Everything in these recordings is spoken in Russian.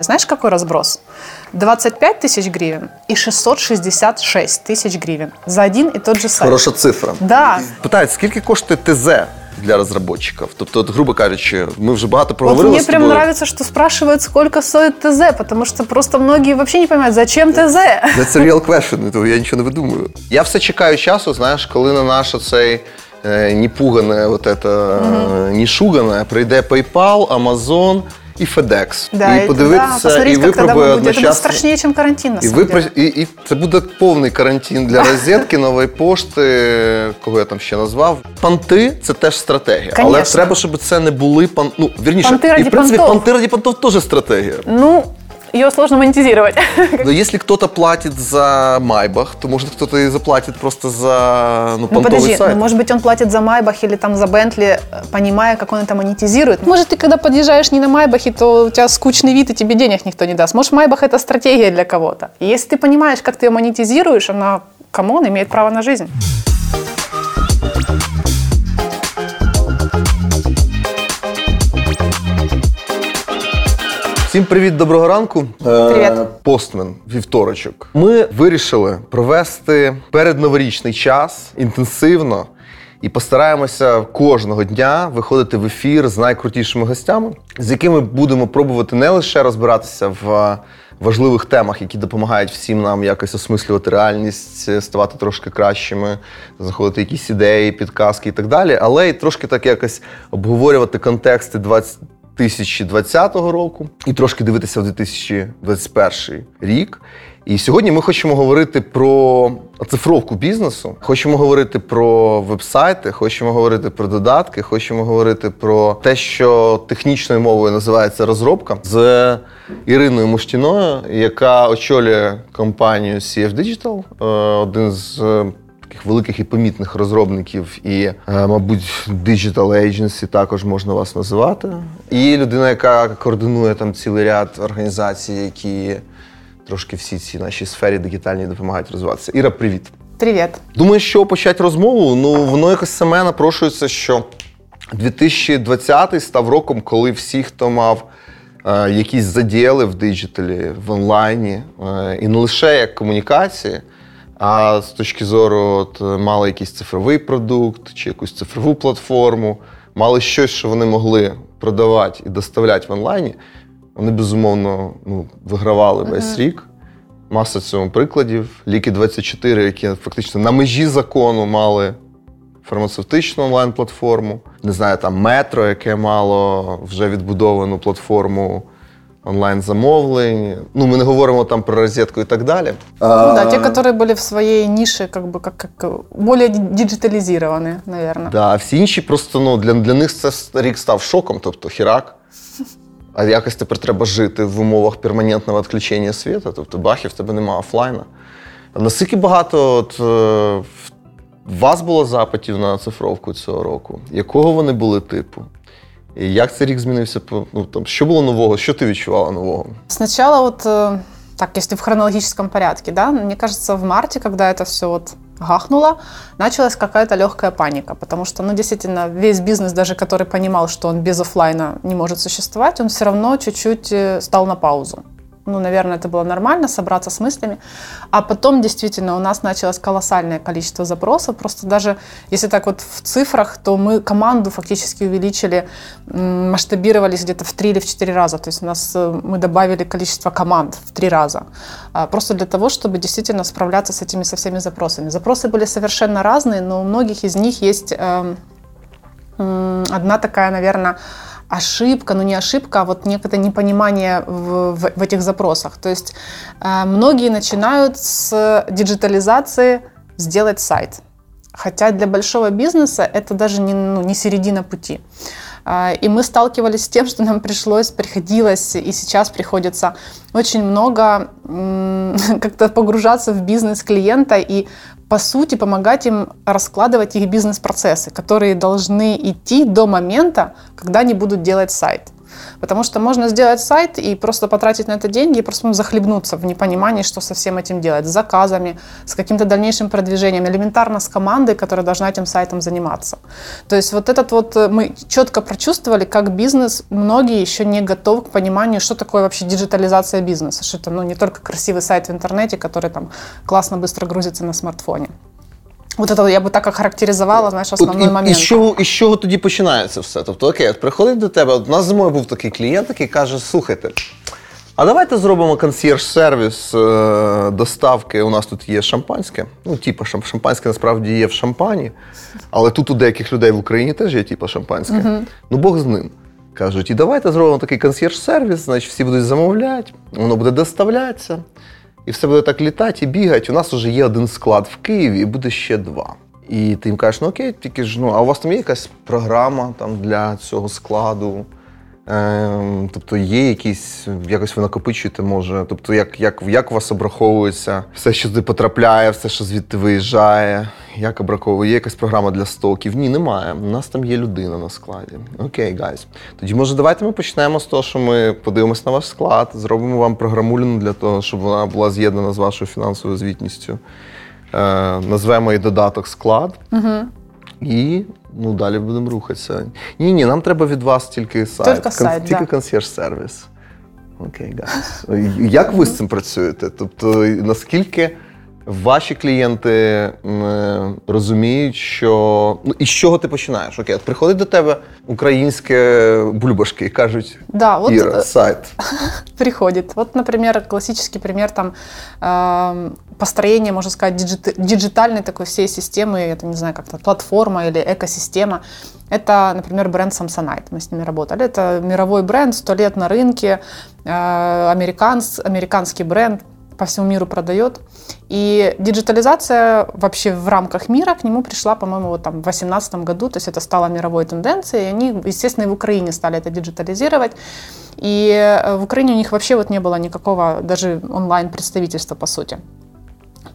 Знаешь, какой разброс? 25 тысяч гривен и 666 тысяч гривен за один и тот же сайт. Хороша цифра. Да. Питають, скільки коштує ТЗ для розробників? Тобто, от, грубо кажучи, ми вже багато Вот проговорили мне з прям тобою. нравится, что спрашивают, сколько стоит ТЗ, потому что просто многие вообще не понимают, зачем ТЗ. That's a real question, то я нічого не видумую. Я все чекаю часу, знаєш, коли на наш оцей е, не пугане, вот это, е, не шугане, прийде PayPal, Amazon і FedEx. Да, і да, подивитися, да, і випробує одночасно. Це одночасно. страшнее, карантин, на І, випро- і, і це буде повний карантин для розетки, нової пошти, кого я там ще назвав. Панти це теж стратегія. Але треба, щоб це не були пан... ну, вірніше, Панти і раді в принципі пантов. панти раді пантов теж стратегія. Ну, ее сложно монетизировать. Но если кто-то платит за Майбах, то может кто-то и заплатит просто за ну, Ну подожди, сайт. ну, может быть, он платит за Майбах или там за Бентли, понимая, как он это монетизирует. Может, ты когда подъезжаешь не на Майбахе, то у тебя скучный вид, и тебе денег никто не даст. Может, Майбах – это стратегия для кого-то. И если ты понимаешь, как ты ее монетизируешь, она, come on, имеет право на жизнь. Всім привіт, доброго ранку. Привіт. Е, Постмен, вівторочок. Ми вирішили провести передноворічний час інтенсивно і постараємося кожного дня виходити в ефір з найкрутішими гостями, з якими будемо пробувати не лише розбиратися в важливих темах, які допомагають всім нам якось осмислювати реальність, ставати трошки кращими, знаходити якісь ідеї, підказки і так далі, але й трошки так якось обговорювати контексти 20 2020 року і трошки дивитися в 2021 рік. І сьогодні ми хочемо говорити про оцифровку бізнесу, хочемо говорити про вебсайти, хочемо говорити про додатки, хочемо говорити про те, що технічною мовою називається розробка з Іриною Муштіною, яка очолює компанію CF Digital, е, один з таких великих і помітних розробників, і, е, мабуть, Digital Agency також можна вас називати. І людина, яка координує там цілий ряд організацій, які трошки всій цій нашій сфері дигітальній допомагають розвиватися. Іра, привіт. Привет. Думаю, що почати розмову, ну воно якось саме напрошується, що 2020 став роком, коли всі, хто мав е, якісь заділи в диджиталі, в онлайні, е, і не лише як комунікації, а з точки зору от, е, мали якийсь цифровий продукт чи якусь цифрову платформу, мали щось, що вони могли продавати і доставляти в онлайні, вони безумовно ну, вигравали весь рік. Маса цьому прикладів. Ліки 24, які фактично на межі закону мали фармацевтичну онлайн-платформу. Не знаю, там метро, яке мало вже відбудовану платформу онлайн-замовлень. Ну, ми не говоримо там про розетку і так далі. Ну да, те, которые были в своей нише, как бы как, как более диджитализированы, наверное. Да, а всі інші просто ну, для, для них це с- рік став шоком, тобто хірак. А якось тепер треба жити в умовах перманентного відключення світу, тобто бахів в тебе немає офлайна. А Наскільки багато от, е, в- в вас було запитів на цифровку цього року? Якого вони були типу? І як цей рік змінився? по- Ну, там, що було нового? Що ти відчувала нового? Сначала вот, э, так, если в хронологическом порядке, да, мне кажется, в марте, когда это все вот гахнуло, началась какая-то легкая паника, потому что, ну, действительно, весь бизнес, даже который понимал, что он без оффлайна не может существовать, он все равно чуть-чуть э, стал на паузу. Ну, наверное, это было нормально, собраться с мыслями. А потом, действительно, у нас началось колоссальное количество запросов. Просто даже если так вот в цифрах, то мы команду фактически увеличили, масштабировались где-то в три или в четыре раза. То есть у нас э, мы добавили количество команд в три раза. А, Просто для того, чтобы действительно справляться с этими со всеми запросами. Запросы были совершенно разные, но у многих из них есть эм, одна такая, наверное, ошибка, ну не ошибка, а вот некое непонимание в, в- в этих запросах. То есть э, многие начинают с диджитализации сделать сайт. Хотя для большого бизнеса это даже не, ну, не середина пути. А, И мы сталкивались с тем, что нам пришлось, приходилось и сейчас приходится очень много как-то погружаться в бизнес клиента и по сути помогать им раскладывать их бизнес-процессы, которые должны идти до момента, когда они будут делать сайт. Потому что можно сделать сайт и просто потратить на это деньги, и просто захлебнуться в непонимании, что со всем этим делать, с заказами, с каким-то дальнейшим продвижением, элементарно с командой, которая должна этим сайтом заниматься. То есть вот этот вот э, мы четко прочувствовали, как бизнес, многие еще не готовы к пониманию, что такое вообще диджитализация бизнеса, что это ну, не только красивый сайт в интернете, который там классно быстро грузится на смартфоне. Это я би так охарактеризувала, знаєш, основний От, і, момент. І з чого, і з чого тоді починається все? Тобто, окей, от приходить до тебе, от у нас зимою був такий клієнт, який каже: слухайте, а давайте зробимо консьєрж-сервіс е, доставки. У нас тут є шампанське. Ну, типу, шам- шампанське насправді є в шампані, але тут у деяких людей в Україні теж є типу шампанське. Ну, Бог з ним. Кажуть, і давайте зробимо такий консьєрж-сервіс, значить всі будуть замовляти, воно буде доставлятися, і все буде так літати і бігати. У нас вже є один склад в Києві, і буде ще два. І ти їм кажеш, ну окей, тільки ж ну, а у вас там є якась програма там для цього складу? Ем, тобто є якісь, якось ви накопичуєте, може. Тобто, як, як, як у вас обраховується все, що туди потрапляє, все, що звідти виїжджає, як обраховує, є якась програма для стоків? Ні, немає. У нас там є людина на складі. Окей, гайз. Тоді, може, давайте ми почнемо з того, що ми подивимось на ваш склад, зробимо вам програмуліну для того, щоб вона була з'єднана з вашою фінансовою звітністю. Е, назвемо її додаток склад. І ну, далі будемо рухатися. Ні, ні, нам треба від вас тільки сайт. Тільки сайт, тільки да. консьєрж-сервіс. Окей, гас. Як ви з цим працюєте? Тобто, наскільки ваші клієнти м, е, розуміють, що. Ну, і з чого ти починаєш? Окей, от приходить до тебе українське бульбашки і кажуть: Да, вот Іра, э, сайт. приходит. Вот, например, классический пример там эм, построения, можно сказать, диджит- диджитальной такой всей системы, это не знаю, как-то платформа или экосистема. Это, например, бренд Samsonite. Мы с ними работали. Это мировой бренд, сто лет на рынке, э, американс, американский бренд по всему миру продает. И диджитализация вообще в рамках мира к нему пришла, по-моему, вот там в 2018 году, то есть это стало мировой тенденцией, и они, естественно, и в Украине стали это диджитализировать. И э, в Украине у них вообще вот не было никакого даже онлайн-представительства, по сути.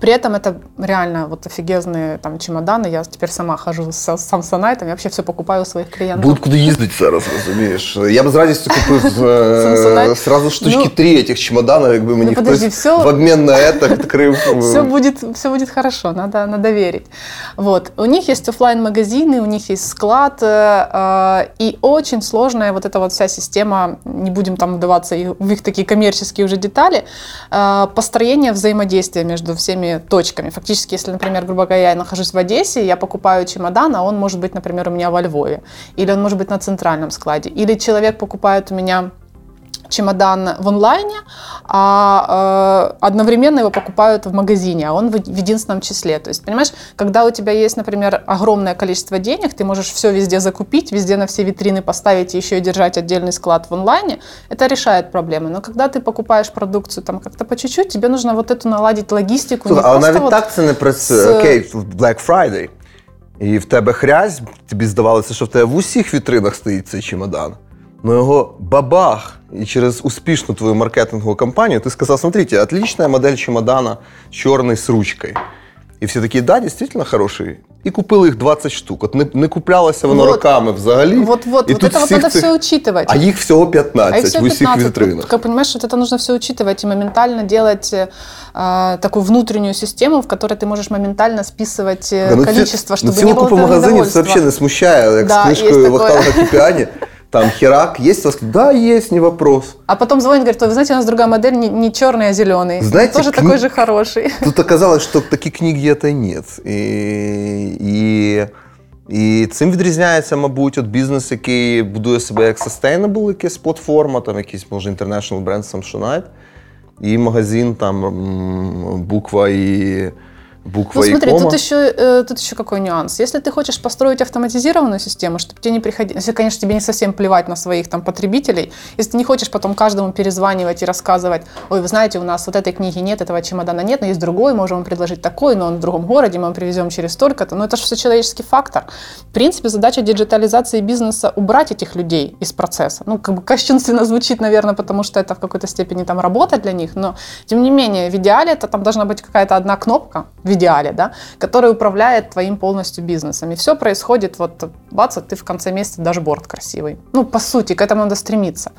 При этом это реально вот офигезные там чемоданы. Я теперь сама хожу с Samsonite, я вообще все покупаю у своих клиентов. Будуть куди їздити зараз, розумієш? Я б з радістю купив е, Samsonite. сразу штучки Ну, три этих чемоданів, якби мені ну, подожди, хтось всё- в обмін на это відкрив. все будет, все будет хорошо, надо, надо верить. Вот. У них есть оффлайн магазины у них есть склад, э, э, и очень сложная вот эта вот вся система, не будем там вдаваться и в их такие коммерческие уже детали, э, построение взаимодействия между всеми точками. Фактически, если, например, грубо говоря, я нахожусь в Одессе, я покупаю чемодан, а он может быть, например, у меня во Львове, или он может быть на центральном складе, или человек покупает у меня чемодан в онлайне, а э, одновременно его покупают в магазине, а он в, в единственном числе. То есть, понимаешь, когда у тебя есть, например, огромное количество денег, ты можешь все везде закупить, везде на все витрины поставить и еще и держать отдельный склад в онлайне, это решает проблемы. Но когда ты покупаешь продукцию там как-то по чуть-чуть, тебе нужно вот эту наладить логистику. не Слухай, але просто навіть вот так це не працює. з- Окей, в Black Friday. І в тебе хрязь, тобі здавалося, що в тебе в усіх вітринах стоїть цей чемодан. Ну його бабах. І через успішну твою маркетингову кампанію ти сказав: смотрите, отличная модель чемодана чорний з ручкою. І всі такі, да, дійсно хороший. І купили їх 20 штук. От не, не куплялося воно Вот. роками взагалі. Вот-вот, і вот тут это вот всіх надо цих- все учитывать. А їх всього 15 А их всего в усіх 15. вітринах. Вот, Как понимаешь, что это нужно все учитывать и моментально делать э, такую внутреннюю систему, в которой ты можешь моментально списывать э, Да, ну, количество, ці, ну, чтобы цілу не было купу магазинів це недовольства. взагалі не смущає, як Да, з книжкою є Вахтанга таке. Кіпіані. Там херак, є у вас? Да, є, не вопрос. А потом звонит, говорит, «Ой, вы знаете, у нас другая модель, не, не черный, а зеленый. Знаете, Тоже кни- такой же хороший. Тут оказалось, що такі книги это нет. І, і, і цим відрізняється, мабуть, от бізнес, який будує себе як sustainable, якась платформа, там якийсь, може, international бренд Samsonite, і магазин, там м, буква і буква Ну смотри, кома. тут еще, э, тут еще какой нюанс. Если ты хочешь построить автоматизированную систему, чтобы тебе не приходилось, если, конечно, тебе не совсем плевать на своих там потребителей, если ты не хочешь потом каждому перезванивать и рассказывать, ой, вы знаете, у нас вот этой книги нет, этого чемодана нет, но есть другой, можем вам предложить такой, но он в другом городе, мы вам привезем через столько-то. Но это же все человеческий фактор. В принципе, задача диджитализации бизнеса убрать этих людей из процесса. Ну, как бы кощунственно звучит, наверное, потому что это в какой-то степени там работа для них, но тем не менее, в идеале это там должна быть какая-то одна кнопка идеале, да, который управляет твоим полностью бизнесом. И все происходит, вот бац, ты в конце месяца дашборд красивый. Ну, по сути, к этому надо стремиться.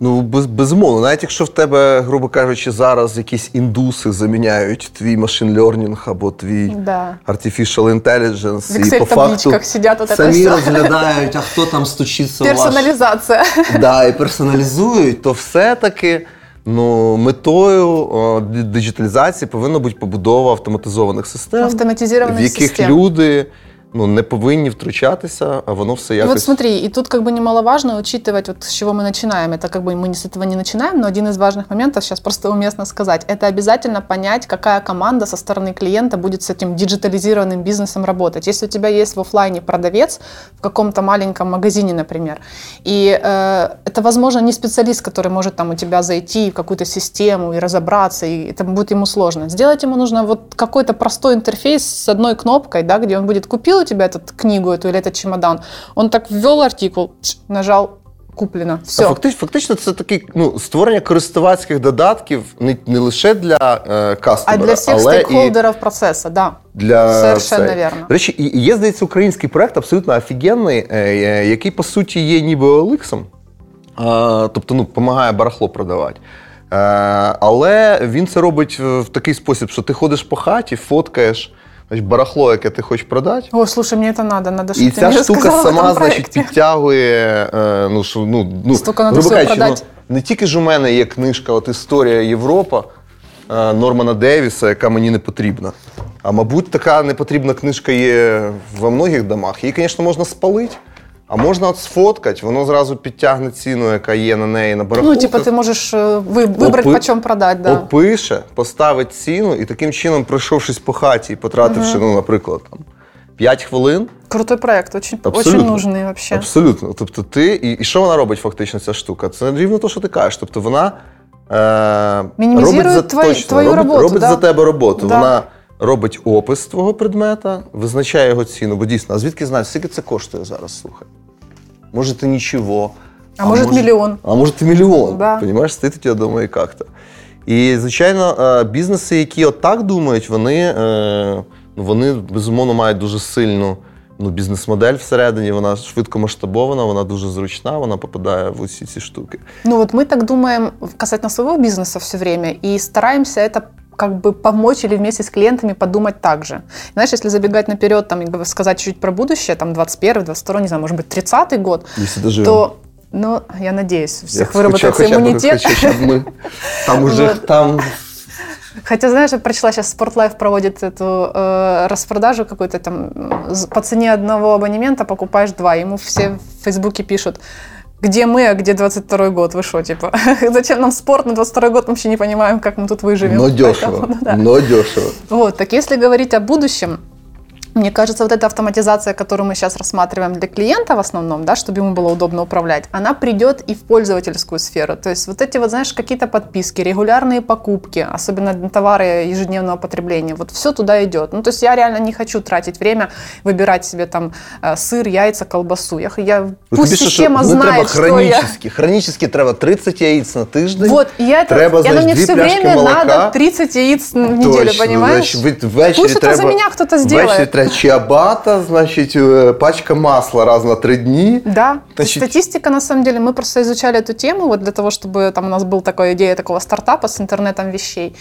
Ну, без, безумовно, навіть якщо в тебе, грубо кажучи, зараз якісь індуси заміняють твій машин learning або твій Да. artificial intelligence, В і по факту Excel-табличках сидять от это самі все. розглядають, а хто там стучиться у ваш... Персонализация. да, і персоналізують, то все-таки ну, метою о, ді- диджиталізації повинна бути побудова автоматизованих систем, Автоматизированных в яких систем. люди ну, не повинні втручатися, а воно все і якось. от смотри, и тут как бы немаловажно учитывать, вот с чего мы начинаем. Это как бы мы с этого не начинаем, но один из важных моментов сейчас просто уместно сказать. Это обязательно понять, какая команда со стороны клиента будет с этим диджитализированным бизнесом работать. Если у тебя есть в офлайне продавец в каком-то маленьком магазине, например, и э, это, возможно, не специалист, который может там у тебя зайти в какую-то систему и разобраться, и это будет ему сложно. Сделать ему нужно вот какой-то простой интерфейс с одной кнопкой, да, где он будет купил у тебя эту книгу эту или этот чемодан, он так ввел артикул, чш, нажал, куплено, все. А Фактично, фактично, це такий ну, створення користувацьких додатків не, не лише для е, А кастомера, для всех але і стейкхолдеров процесса, да. для Совершенно цей. вірно. До речі, і і є, здається, український проект абсолютно офігенний, е, е, який по суті є ніби Оликсом, тобто ну, допомагає барахло продавати. Е, Але він це робить в в такий спосіб, що ти ходиш по хаті, фоткаєш значить, барахло, яке ти хочеш продати. Ой, слушай, мне это надо, надо, чтобы І ты ця мне штука рассказала об сама, этом значить, проекте. підтягує. Е, ну, що, ну, ну, Стільки надо грубо всього кажучи, ну, продати. не тільки ж у мене є книжка от Історія Європа е, Нормана Девіса, яка мені не потрібна. А мабуть, така непотрібна книжка є во многих домах. Її, звісно, можна спалити, а можна от сфоткати, воно зразу підтягне ціну, яка є на неї на Ну, барахолках. типа ты можешь э, вы- выбрать, Опы- почем продать, да. опише, поставить ціну і таким чином, пройшовшись по хаті і потративши, ну, наприклад, там, 5 хвилин. Крутой проект, очень, Абсолютно. очень нужный вообще. Абсолютно. Тобто, ти. І, і що вона робить фактично, ця штука? Це рівно те, що ти кажеш. Тобто вона е, Мінімізує робить за, твої- точно, твою робить, роботу, робить да. за тебе роботу. Да. Вона робить опис твого предмета, визначає його ціну, бо дійсно, а звідки знаєш, скільки це коштує зараз, слухай? Може, ти нічого. А может, миллион. А може, ти мільйон. Да. Понимаєш, стоїть у тебе вдома і як-то. І, звичайно, е, бізнеси, які отак думають, вони, е, ну, вони безумовно мають дуже сильну ну, бізнес-модель всередині, вона швидко масштабована, вона дуже зручна, вона попадає в усі ці штуки. Ну вот мы так думаем касательно своего бизнеса все время и стараемся это как бы помочь или вместе с клиентами подумать так же. Знаешь, если забегать наперед, там, сказать чуть про будущее, там, 21 22 не знаю, может быть, 30 год, доживемо. то, ну, я надеюсь, у Я всех хоча- выработается хоча б- иммунитет. Хоча б ми там уже там Хотя, знаешь, я прочла, сейчас Sportlife проводит эту э, распродажу какую-то там з- по цене одного абонемента покупаешь два. Ему все в Фейсбуке пишут, где мы, а где 22 год, вы что, типа, зачем нам спорт на 22 год, мы вообще не понимаем, как мы тут выживем. но Поэтому, дешево. ну да. Но дешево. Вот, так если говорить о будущем, мне кажется, вот эта автоматизация, которую мы сейчас рассматриваем для клиента в основном, да, чтобы ему было удобно управлять, она придет и в пользовательскую сферу. То есть вот эти вот, знаешь, какие-то подписки, регулярные покупки, особенно на товары ежедневного потребления, вот все туда идет. Ну, то есть я реально не хочу тратить время, выбирать себе там э, сыр, яйца, колбасу. Я, я Ну, пусть тобі що, система ну, треба знает, что я... хронічно. Хронічно треба 30 яєць на тиждень. Вот, и я это, Треба, я, ну, знаешь, мне две все пляшки время молока. надо 30 яиц в неделю, Точно, понимаешь? Значить, в- ввечері Пусть это треба, за меня кто-то сделает. Треба чиабата, значить, е, пачка масла раз на три дні. Да, Значит- статистика на самом деле, мы просто изучали эту тему вот для того, чтобы там у нас была такая идея такого стартапа с интернетом вещей.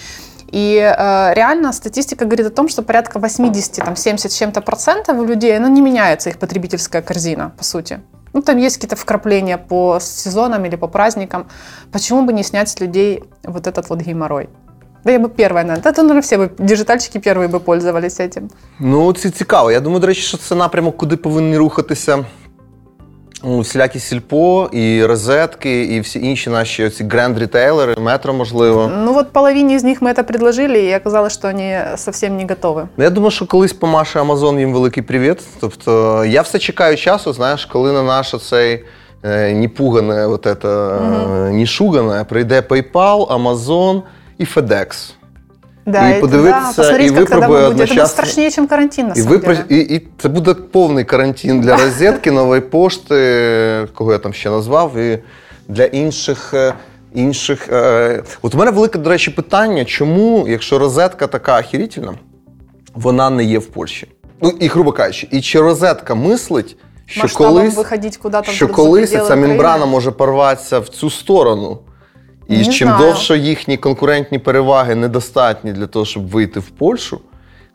И э, реально статистика говорит о том, что порядка 80, там 70 с чем-то процентов у людей, ну, не меняется их потребительская корзина, по сути. Ну, там есть какие-то вкрапления по сезонам или по праздникам. Почему бы не снять с людей вот этот вот геморрой? Да я бы первая, наверное. Да, наверное, все бы, диджитальщики первые бы пользовались этим. Ну, це цікаво. Я думаю, до речі, що це напрямок, куди повинні рухатися ну, всілякі сільпо, і розетки, і всі інші наші оці гренд-рітейлери, метро, можливо. Ну, вот половине из них мы это предложили, и оказалось, что они совсем не готовы. Ну, Я думаю, що колись помаше Амазон їм великий привіт. Тобто я все чекаю часу, знаєш, коли на наш оцей е, непугане, вот это, е, не шугане, прийде PayPal, Amazon і FedEx. Да, И это, подивитися, да, посмотреть, и как тогда випробує будет. Это будет одночасно- страшнее, чем карантин, на І, самом ви, деле. і, і це буде повний карантин для розетки, нової пошти, кого я там ще назвав, і для інших. е, інших е, От у мене велике, до речі, питання, чому, якщо розетка така ахірітельна, вона не є в Польщі. Ну і грубо кажучи, і чи розетка мислить, що Масштабом колись, виходить куди-то що за колись пределы ця мембрана України? може порватися в цю сторону. І Не чим знаю. довше їхні конкурентні переваги недостатні для того, щоб вийти в Польщу,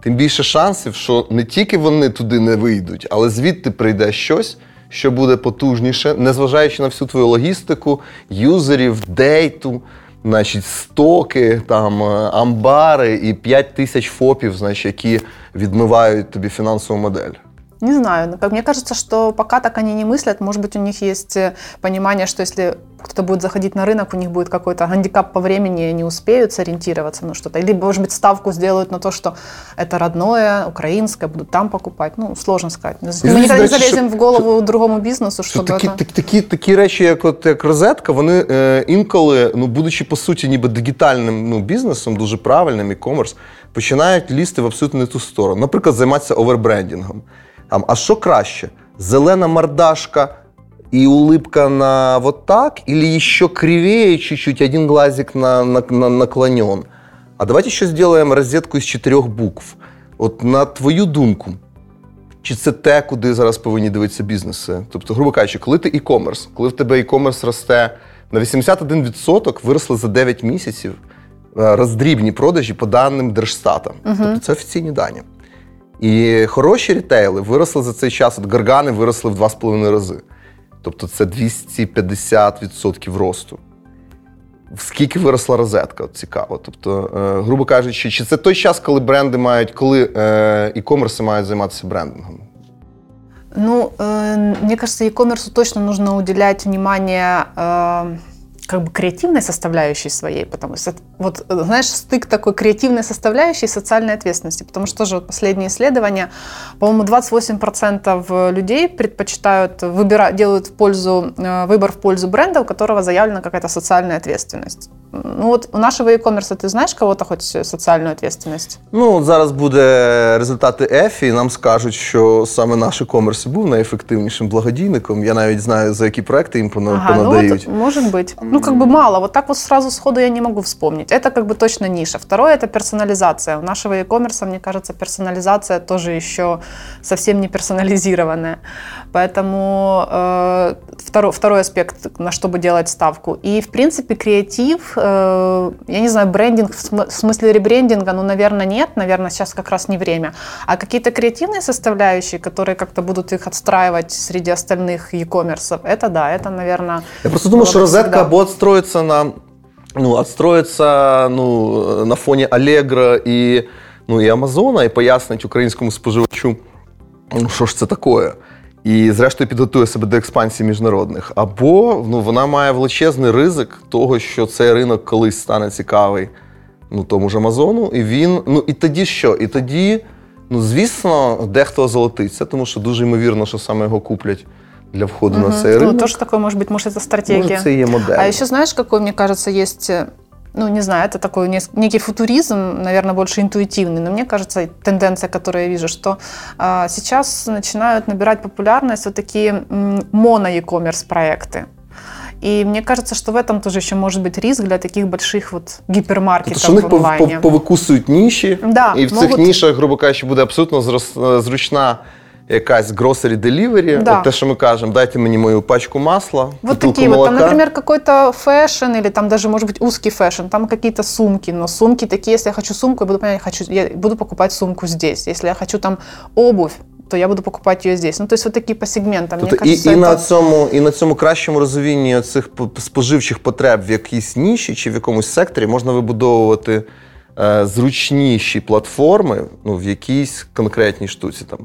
тим більше шансів, що не тільки вони туди не вийдуть, але звідти прийде щось, що буде потужніше, незважаючи на всю твою логістику, юзерів, дейту, значить, стоки, там, е, амбари і 5 тисяч фопів, значить, які відмивають тобі фінансову модель. Не знаю. но как мне кажется, что пока так они не мыслят, может быть, у них есть э, понимание, что если кто-то будет заходить на рынок, у них будет какой-то гандикап по времени, и они успеют сориентироваться на что-то. Или, может быть, ставку сделают на то, что это родное, украинское, будут там покупать. Ну, сложно сказать. Мы Извините, никогда не дальше, залезем в голову другому бизнесу, Що чтобы такі, это... такі, такі, такі речі, як, от, як розетка, вони е, інколи, ну, будучи по суті ніби дигітальним ну, бізнесом, дуже правильним, e-commerce, починають лізти в абсолютно не ту сторону. Наприклад, займатися овербрендінгом. Там, а що краще? Зелена мордашка и улыбка на вот так, или еще кривее чуть-чуть, один глазик на, на, на- наклонен? А давайте еще сделаем розетку із чотирьох букв. От на твою думку, чи це те, куди зараз повинні дивитися бізнеси? Тобто, грубо кажучи, коли ти e-commerce, коли в тебе e-commerce росте на 81%, виросли за 9 місяців е, роздрібні продажі по даним Держстата. Тобто це офіційні дані. І хороші рітейли виросли за цей час, от гаргани виросли в 2,5 рази. Тобто це 250% росту. Скільки виросла розетка? От цікаво. Тобто, е, грубо кажучи, чи це той час, коли бренди мають, коли е, e-commerce мають займатися брендингом? Ну, э, мне кажется, e-commerce точно нужно уделять внимание э, как бы креативной составляющей своей, потому что вот, знаешь, стык такой креативной составляющей и социальной ответственности, потому что тоже вот последние исследования, по-моему, 28% людей предпочитают, выбирать, делают в пользу, э, выбор в пользу бренда, у которого заявлена какая-то социальная ответственность. Ну вот у нашего e-commerce ты знаешь кого-то хоть социальную ответственность? Ну, от зараз буде результати ЕФІ, і нам скажуть, що саме наш e-commerce був найефективнішим благодійником. Я навіть знаю, за які проекти їм пона- Ага, ну понадають. вот, может быть. Ну, как бы мало. Вот так вот сразу сходу я не могу вспомнить. Это как бы точно ниша. Второе – это персонализация. У нашего e-commerce, мне кажется, персонализация тоже еще совсем не персонализированная. Поэтому э, второй, второй аспект, на что бы делать ставку. И, в принципе, креатив, э, я не знаю, брендинг в см- в смысле ребрендинга, ну, наверное, нет. Наверное, сейчас как раз не время. А какие-то креативные составляющие, которые как-то будут их отстраивать среди остальных e-commerce, это да, это, наверное, Я просто думаю, было що бы розетка всегда. або отстроїться на ну, отстроїться ну, на фоні Allegro і, ну, і Амазона і пояснить українському споживачу, ну, що ж це таке. І, зрештою, підготує себе до експансії міжнародних. Або ну, вона має величезний ризик того, що цей ринок колись стане цікавий ну, тому ж Амазону. І він. Ну і тоді що? І тоді, ну, звісно, дехто озолотиться, тому що дуже ймовірно, що саме його куплять для входу на цей Ну, ринок. тоже такое, может быть, может, это стратегия. Може, це і є модель. А еще знаешь, какой, мне кажется, есть, э, ну, не знаю, это такой нес- некий футуризм, наверное, больше интуитивный, но мне кажется, тенденция, которую я вижу, что а, сейчас начинают набирать популярность вот такие м, моно-e-commerce проекты. И мне кажется, что в этом тоже еще может быть риск для таких больших вот гипермаркетов Тобто, що в них в пов- онлайне. пов- повикусують ніші, Да, і в цих можуть- нішах, грубо кажучи, буде абсолютно зрос- зручна якась grocery delivery. Да. От те, що ми кажемо, дайте мені мою пачку масла, Вот бутилку такие вот, там, молока. например, какой-то фэшн или там даже, может быть, узкий фэшн, там какие-то сумки, но сумки такие, если я хочу сумку, я буду понять, я, хочу, я буду покупать сумку здесь. Если я хочу там обувь, то я буду покупать ее здесь. Ну, то есть вот такие по сегментам. Мне Тобто і, кажется, і, на это- цьому, і на цьому кращому розумінні цих п- споживчих потреб в якійсь ніші чи в якомусь секторі можна вибудовувати е, зручніші платформи ну, в якійсь конкретній штуці. Там,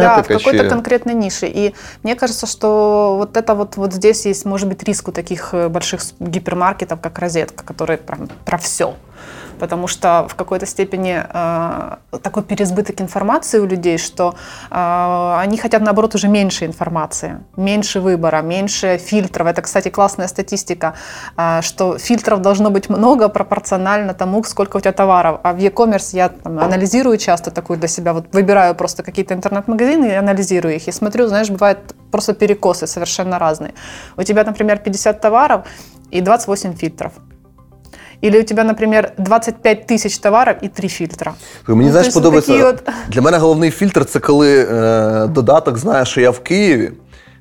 да, в косметика какой-то чи... конкретной нише. И мне кажется, что вот это вот, вот здесь есть, может быть, риск у таких э, больших гипермаркетов, как «Розетка», которые прям про все. Потому что в какой-то степени э, такой переизбыток информации у людей, что э, они хотят, наоборот, уже меньше информации, меньше выбора, меньше фильтров. Это, кстати, классная статистика, э, что фильтров должно быть много пропорционально тому, сколько у тебя товаров. А в e-commerce я там, анализирую часто такую для себя, вот выбираю просто какие-то интернет-магазины и анализирую их. И смотрю, знаешь, бывают просто перекосы совершенно разные. У тебя, например, 50 товаров и 28 фильтров. Или у тебя, например, 25 тисяч товарів і 3 фільтра. Мені Ну, знаєш, тобто подобається. такі от- Для мене головний фільтр це коли е, додаток знає, що я в Києві.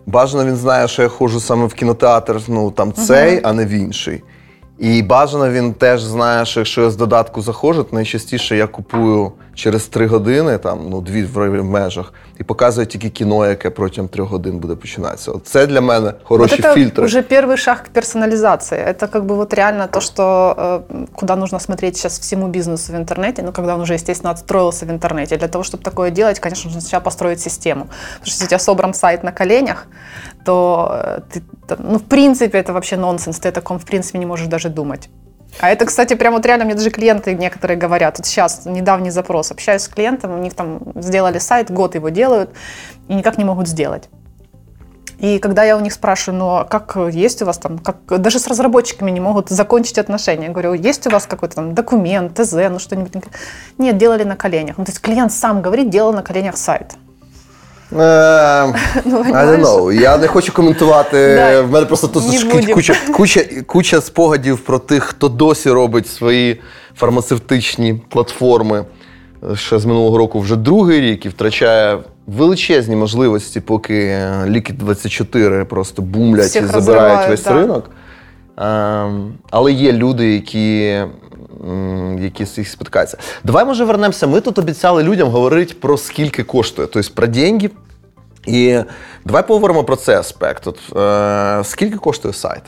Бажано він знає, що я ходжу саме в кінотеатр, ну там цей, а не в інший. І бажано він теж знає, що якщо я з додатку заходжу, то найчастіше я купую через три години, там ну дві в межах, і показує тільки кіно, яке протягом трьох годин буде починатися. От Це для мене хороші вот это фільтри. уже первый шаг к персонализации. Это как бы вот реально то, что э, куда нужно смотреть сейчас всему бизнесу в интернете, ну, когда он уже, естественно, отстроился в интернете. Для того, чтобы такое делать, конечно, нужно сначала построить систему. Потому что если у тебя собран сайт на коленях, то э, ты, там, ну, в принципе, это вообще нонсенс. Ты о таком, в принципе, не можешь даже думать. А это, кстати, прям вот реально мне даже клиенты некоторые говорят. Вот сейчас недавний запрос. Общаюсь с клиентом, у них там сделали сайт, год его делают, и никак не могут сделать. И когда я у них спрашиваю, ну а как есть у вас там, как даже с разработчиками не могут закончить отношения. Я говорю, есть у вас какой-то там документ, ТЗ, ну что-нибудь? Нет, делали на коленях. Ну, то есть клиент сам говорит, делал на коленях сайт. Е, I don't know. Я не хочу коментувати. В мене просто тут куча, куча, куча спогадів про тих, хто досі робить свої фармацевтичні платформи. Ще з минулого року вже другий рік і втрачає величезні можливості, поки ліки 24 просто бумлять Всіх і забирають весь да. ринок. Ем, але є люди, які, м, які з цих спіткаються. Давай, може, вернемося. Ми тут обіцяли людям говорити про скільки коштує, тобто про деньги. І давай поговоримо про цей аспект. От, е, скільки коштує сайт?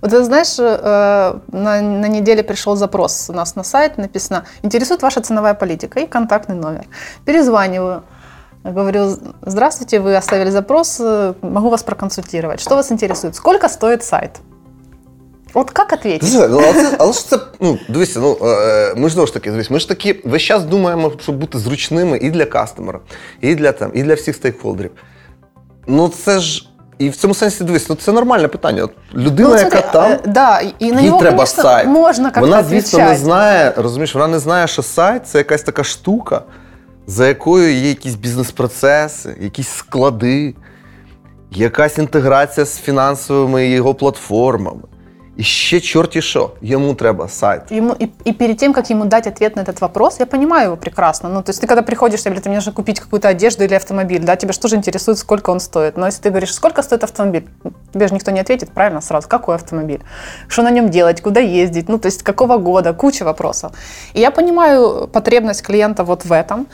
Вот ты знаешь, э, на, на неделе пришел запрос у нас на сайт, написано, интересует ваша ценовая политика и контактный номер. Перезваниваю, говорю, здравствуйте, вы оставили запрос, э, могу вас проконсультировать. Что вас интересует? Сколько стоит сайт? Вот как ответить? Слухай, ну, але, це, але ж це, ну, дивися, ну, е, ми ж знову ж таки, дивись, ми ж таки весь час думаємо, щоб бути зручними і для кастомера, і для, там, і для всіх стейкхолдерів. Ну, це ж, і в цьому сенсі, дивись, ну, це нормальне питання. От людина, Ну, яка там, э, да, и на їй него, треба конечно, сайт. можно как-то Вона, звісно, не знає, розумієш, вона не знає, що сайт це якась така штука, за якою є якісь бізнес-процеси, якісь склади, якась інтеграція з фінансовими його платформами. І ще чорті що, йому треба сайт. Ему, и, и перед тем, как ему дать ответ на этот вопрос, я понимаю его прекрасно. Ну, то есть ты когда приходишь, тебе говорят, мне нужно купить какую-то одежду или автомобиль, да, тебя же интересует, сколько он стоит. Но если ты говоришь, сколько стоит автомобиль, тебе же никто не ответит, правильно, сразу, какой автомобиль, что на нем делать, куда ездить, ну, то есть какого года, куча вопросов. И я понимаю потребность клиента вот в этом.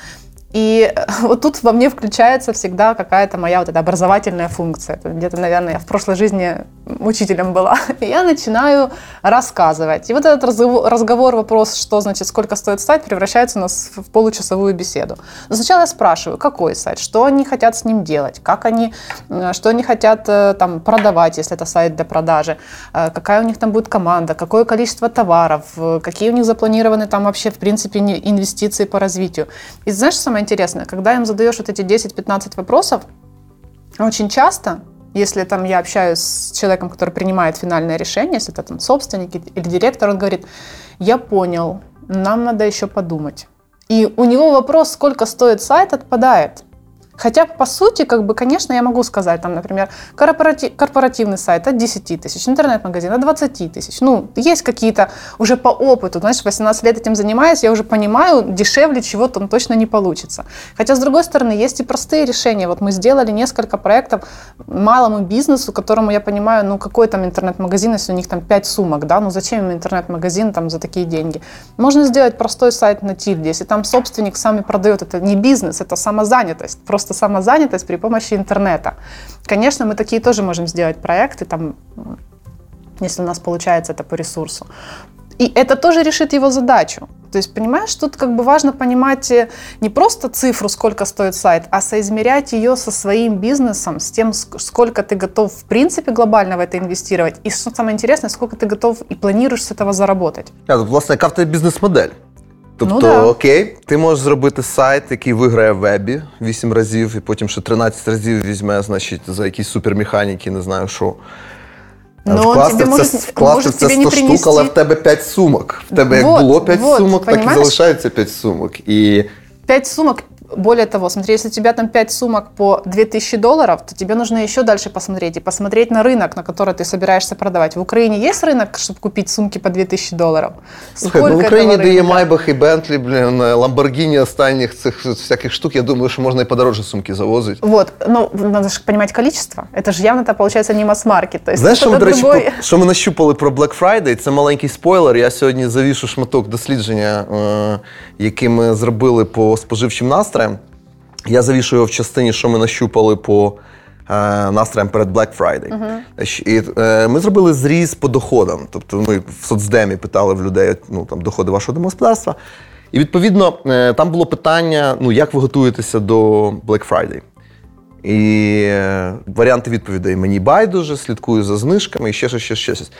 И вот тут во мне включается всегда какая-то моя вот эта образовательная функция. Где-то, наверное, я в прошлой жизни учителем была. И я начинаю рассказывать. И вот этот разговор, вопрос, что значит, сколько стоит сайт, превращается у нас в получасовую беседу. Но сначала я спрашиваю, какой сайт, что они хотят с ним делать, как они, э, что они хотят э, там продавать, если это сайт для продажи, э, какая у них там будет команда, какое количество товаров, какие у них запланированы там вообще, в принципе, инвестиции по развитию. И знаешь, самое интересное, когда им задаешь вот эти 10-15 вопросов, очень часто, если там я общаюсь с человеком, который принимает финальное решение, если это там собственник или директор, он говорит, я понял, нам надо еще подумать. И у него вопрос, сколько стоит сайт, отпадает. Хотя, по сути, как бы, конечно, я могу сказать, там, например, корпорати- корпоративный сайт от 10 тысяч, интернет-магазин от 20 тысяч. Ну, есть какие-то уже по опыту, знаешь, 18 лет этим занимаюсь, я уже понимаю, дешевле чего там точно не получится. Хотя, с другой стороны, есть и простые решения. Вот мы сделали несколько проектов малому бизнесу, которому я понимаю, ну, какой там интернет-магазин, если у них там 5 сумок, да, ну, зачем им интернет-магазин там за такие деньги? Можно сделать простой сайт на тильде, если там собственник сам и продает, это не бизнес, это самозанятость, просто самозанятость при помощи интернета. Конечно, мы такие тоже можем сделать проекты, там, если у нас получается это по ресурсу. И это тоже решит его задачу. То есть, понимаешь, тут как бы важно понимать э, не просто цифру, сколько стоит сайт, а соизмерять ее со своим бизнесом, с тем, ск- сколько ты готов в принципе глобально в это инвестировать. И что самое интересное, сколько ты готов и планируешь с этого заработать. А, тобто, власне, яка в тебе бізнес-модель? Тобто, Ну, да. окей, ти можеш зробити сайт, який виграє в вебі 8 разів, і потім ще 13 разів візьме, значить, за якісь супермеханіки, не знаю що. Но вкласти тебе в це, вкласти в це тебе не 100 штук, але в тебе 5 сумок. В тебе як було 5 вот, сумок, так і залишається 5 сумок. І 5 сумок более того, смотри, если у тебя там 5 сумок по 2000 долларов, то тебе нужно еще дальше посмотреть и посмотреть на рынок, на который ты собираешься продавать. В Украине есть рынок, чтобы купить сумки по 2000 долларов? Слухай, ну в Україні, де є Майбах і Бентлі, блін, Ламборгіні останніх цих всяких штук, я думаю, що можна і подорожче сумки завозити. Вот, ну, надо же понимать количество. Это же явно, то получается, не масс-маркет. Знаєш, що ми, до речі, другой... що ми нащупали про Black Friday? Це маленький спойлер. Я сьогодні завішу шматок дослідження, е, яке ми зробили по споживчим настроям. Я завішу його в частині, що ми нащупали по е, настроям перед Black Friday. Uh-huh. І е, Ми зробили зріз по доходам. Тобто ми в соцдемі питали в людей ну, там, доходи вашого домогосподарства. І відповідно е, там було питання: ну, як ви готуєтеся до Black Friday? І е, варіанти відповідей мені байдуже, слідкую за знижками і ще щось, ще щось.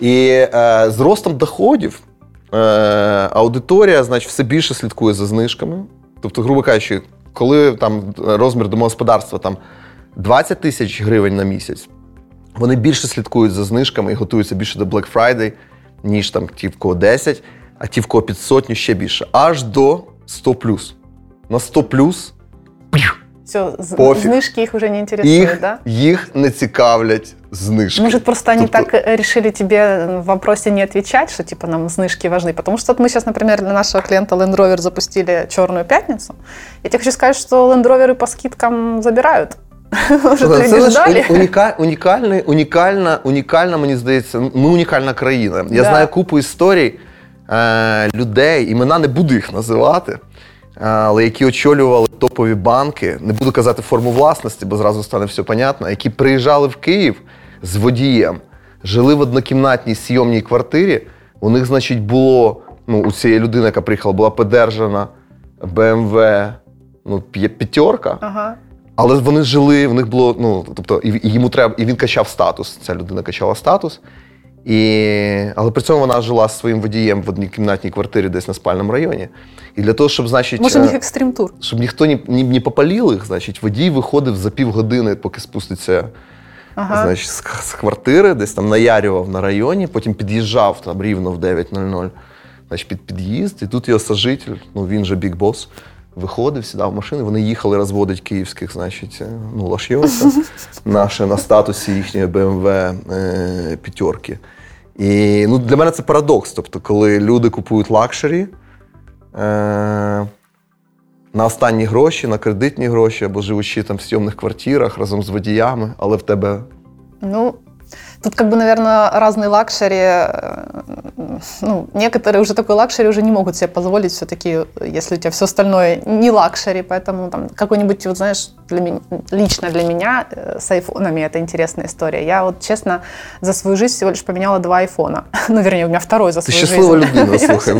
І е, з ростом доходів е, аудиторія, значить, все більше слідкує за знижками. Тобто, грубо кажучи, коли там розмір домогосподарства там 20 тисяч гривень на місяць, вони більше слідкують за знижками і готуються більше до Black Friday, ніж там ті, в кого 10, а ті, в кого під сотню ще більше. Аж до 100 На 100 все, Пофіг. знижки их уже не интересуют, їх, да? Їх не цікавлять знижки. Может, просто они тобто... так решили тебе в вопросе не отвечать, что типа нам знижки важны. Потому что вот мы сейчас, например, для нашего клиента Land Rover запустили Черную пятницу. Я тебе хочу сказать, что Land Rover по скидкам забирают. Це ж унікальна, унікальна, унікальна, мені здається, ми унікальна країна. Я да. знаю купу історій е, людей, імена не буду їх називати але які очолювали топові банки, не буду казати форму власності, бо зразу стане все понятно, які приїжджали в Київ з водієм, жили в однокімнатній сйомній квартирі. У них, значить, було ну, у цієї людини, яка приїхала, була подержана БМВ ну, п'ятерка. Ага. Але вони жили, в них було, ну тобто, і йому треба, і він качав статус. Ця людина качала статус. І... Але при цьому вона жила з своїм водієм в однокімнатній квартирі десь на спальному районі. І для того, щоб, значить, Може, них екстрим-тур? Щоб ніхто не, не, не попалив їх, значить, водій виходив за півгодини, поки спуститься ага. значить, з, з квартири, десь там наярював на районі, потім під'їжджав там рівно в 9.00 значить, під під'їзд, і тут його сожитель, ну він же бік бос. Виходив, сідав в машину, вони їхали розводить київських, значить, ну, лашйоса, наше на статусі їхньої БМВ е, п'ятерки. І ну, для мене це парадокс. Тобто, коли люди купують лакшері е, на останні гроші, на кредитні гроші або живучи там в сйомних квартирах разом з водіями, але в тебе. Ну, Тут, как бы, наверное, разные лакшери. Э, ну, некоторые уже такой лакшери уже не могут себе позволить все-таки, если у тебя все остальное не лакшери. Поэтому там какой-нибудь, вот знаешь, для меня, лично для меня э, с айфонами это интересная история. Я вот, честно, за свою жизнь всего лишь поменяла два айфона. Ну, вернее, у меня второй за свою Ти щаслива людина, слухай.